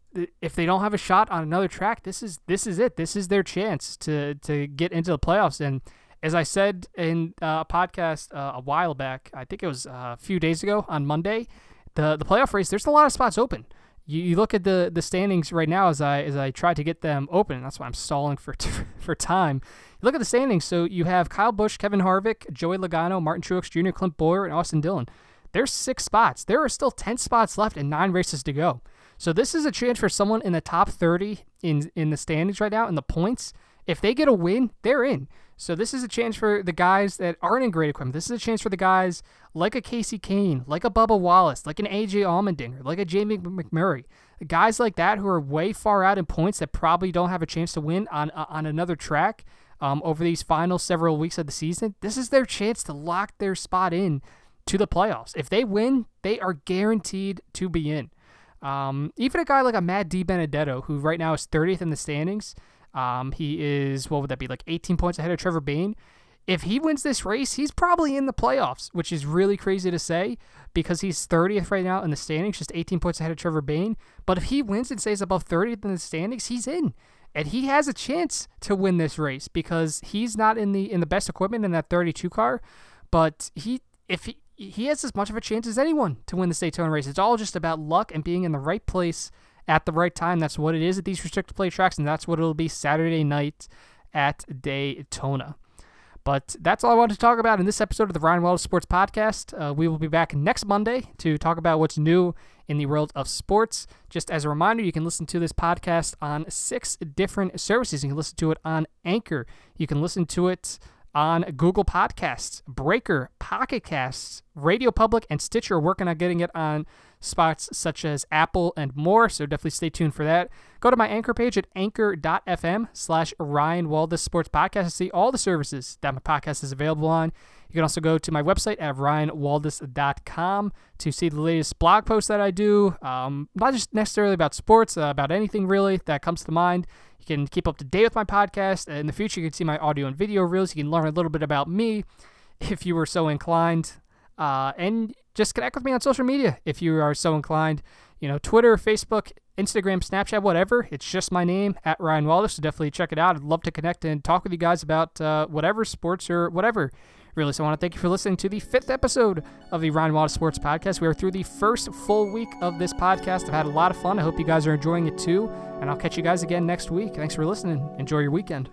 if they don't have a shot on another track, this is this is it. This is their chance to to get into the playoffs. And as I said in uh, a podcast uh, a while back, I think it was uh, a few days ago on Monday, the the playoff race. There's a lot of spots open. You, you look at the the standings right now as I as I try to get them open. That's why I'm stalling for [LAUGHS] for time. You look at the standings. So you have Kyle Busch, Kevin Harvick, Joey Logano, Martin Truex Jr., Clint Bowyer, and Austin Dillon. There's six spots. There are still 10 spots left and nine races to go. So this is a chance for someone in the top 30 in in the standings right now in the points. If they get a win, they're in. So this is a chance for the guys that aren't in great equipment. This is a chance for the guys like a Kasey Kahne, like a Bubba Wallace, like an AJ Allmendinger, like a Jamie McMurray, guys like that who are way far out in points that probably don't have a chance to win on on another track um, over these final several weeks of the season. This is their chance to lock their spot in to the playoffs. If they win, they are guaranteed to be in. Um, even a guy like a Matt DiBenedetto, who right now is 30th in the standings, um, he is, what would that be, like 18 points ahead of Trevor Bayne. If he wins this race, he's probably in the playoffs, which is really crazy to say because he's 30th right now in the standings, just 18 points ahead of Trevor Bayne. But if he wins and stays above 30th in the standings, he's in. And he has a chance to win this race because he's not in the in the best equipment in that 32 car, but he if he he has as much of a chance as anyone to win the Daytona race. It's all just about luck and being in the right place at the right time. That's what it is at these restricted play tracks, and that's what it'll be Saturday night at Daytona. But that's all I wanted to talk about in this episode of the Ryan Wallace Sports Podcast. Uh, we will be back next Monday to talk about what's new in the world of sports. Just as a reminder, you can listen to this podcast on six different services. You can listen to it on Anchor. You can listen to it on Google Podcasts, Breaker, Pocket Casts, Radio Public, and Stitcher. Working on getting it on spots such as Apple and more. So definitely stay tuned for that. Go to my anchor page at anchor.fm slash Ryan Waldis Sports Podcast to see all the services that my podcast is available on. You can also go to my website at ryanwaldis.com to see the latest blog posts that I do, um, not just necessarily about sports, uh, about anything really that comes to mind. You can keep up to date with my podcast. In the future, you can see my audio and video reels. You can learn a little bit about me if you were so inclined. Uh, and just connect with me on social media if you are so inclined. You know, Twitter, Facebook, Instagram, Snapchat, whatever. It's just my name at Ryan Wallace. So definitely check it out. I'd love to connect and talk with you guys about uh, whatever sports or whatever. Really, so I want to thank you for listening to the fifth episode of the Ryan Wallace Sports Podcast. We are through the first full week of this podcast. I've had a lot of fun. I hope you guys are enjoying it too. And I'll catch you guys again next week. Thanks for listening. Enjoy your weekend.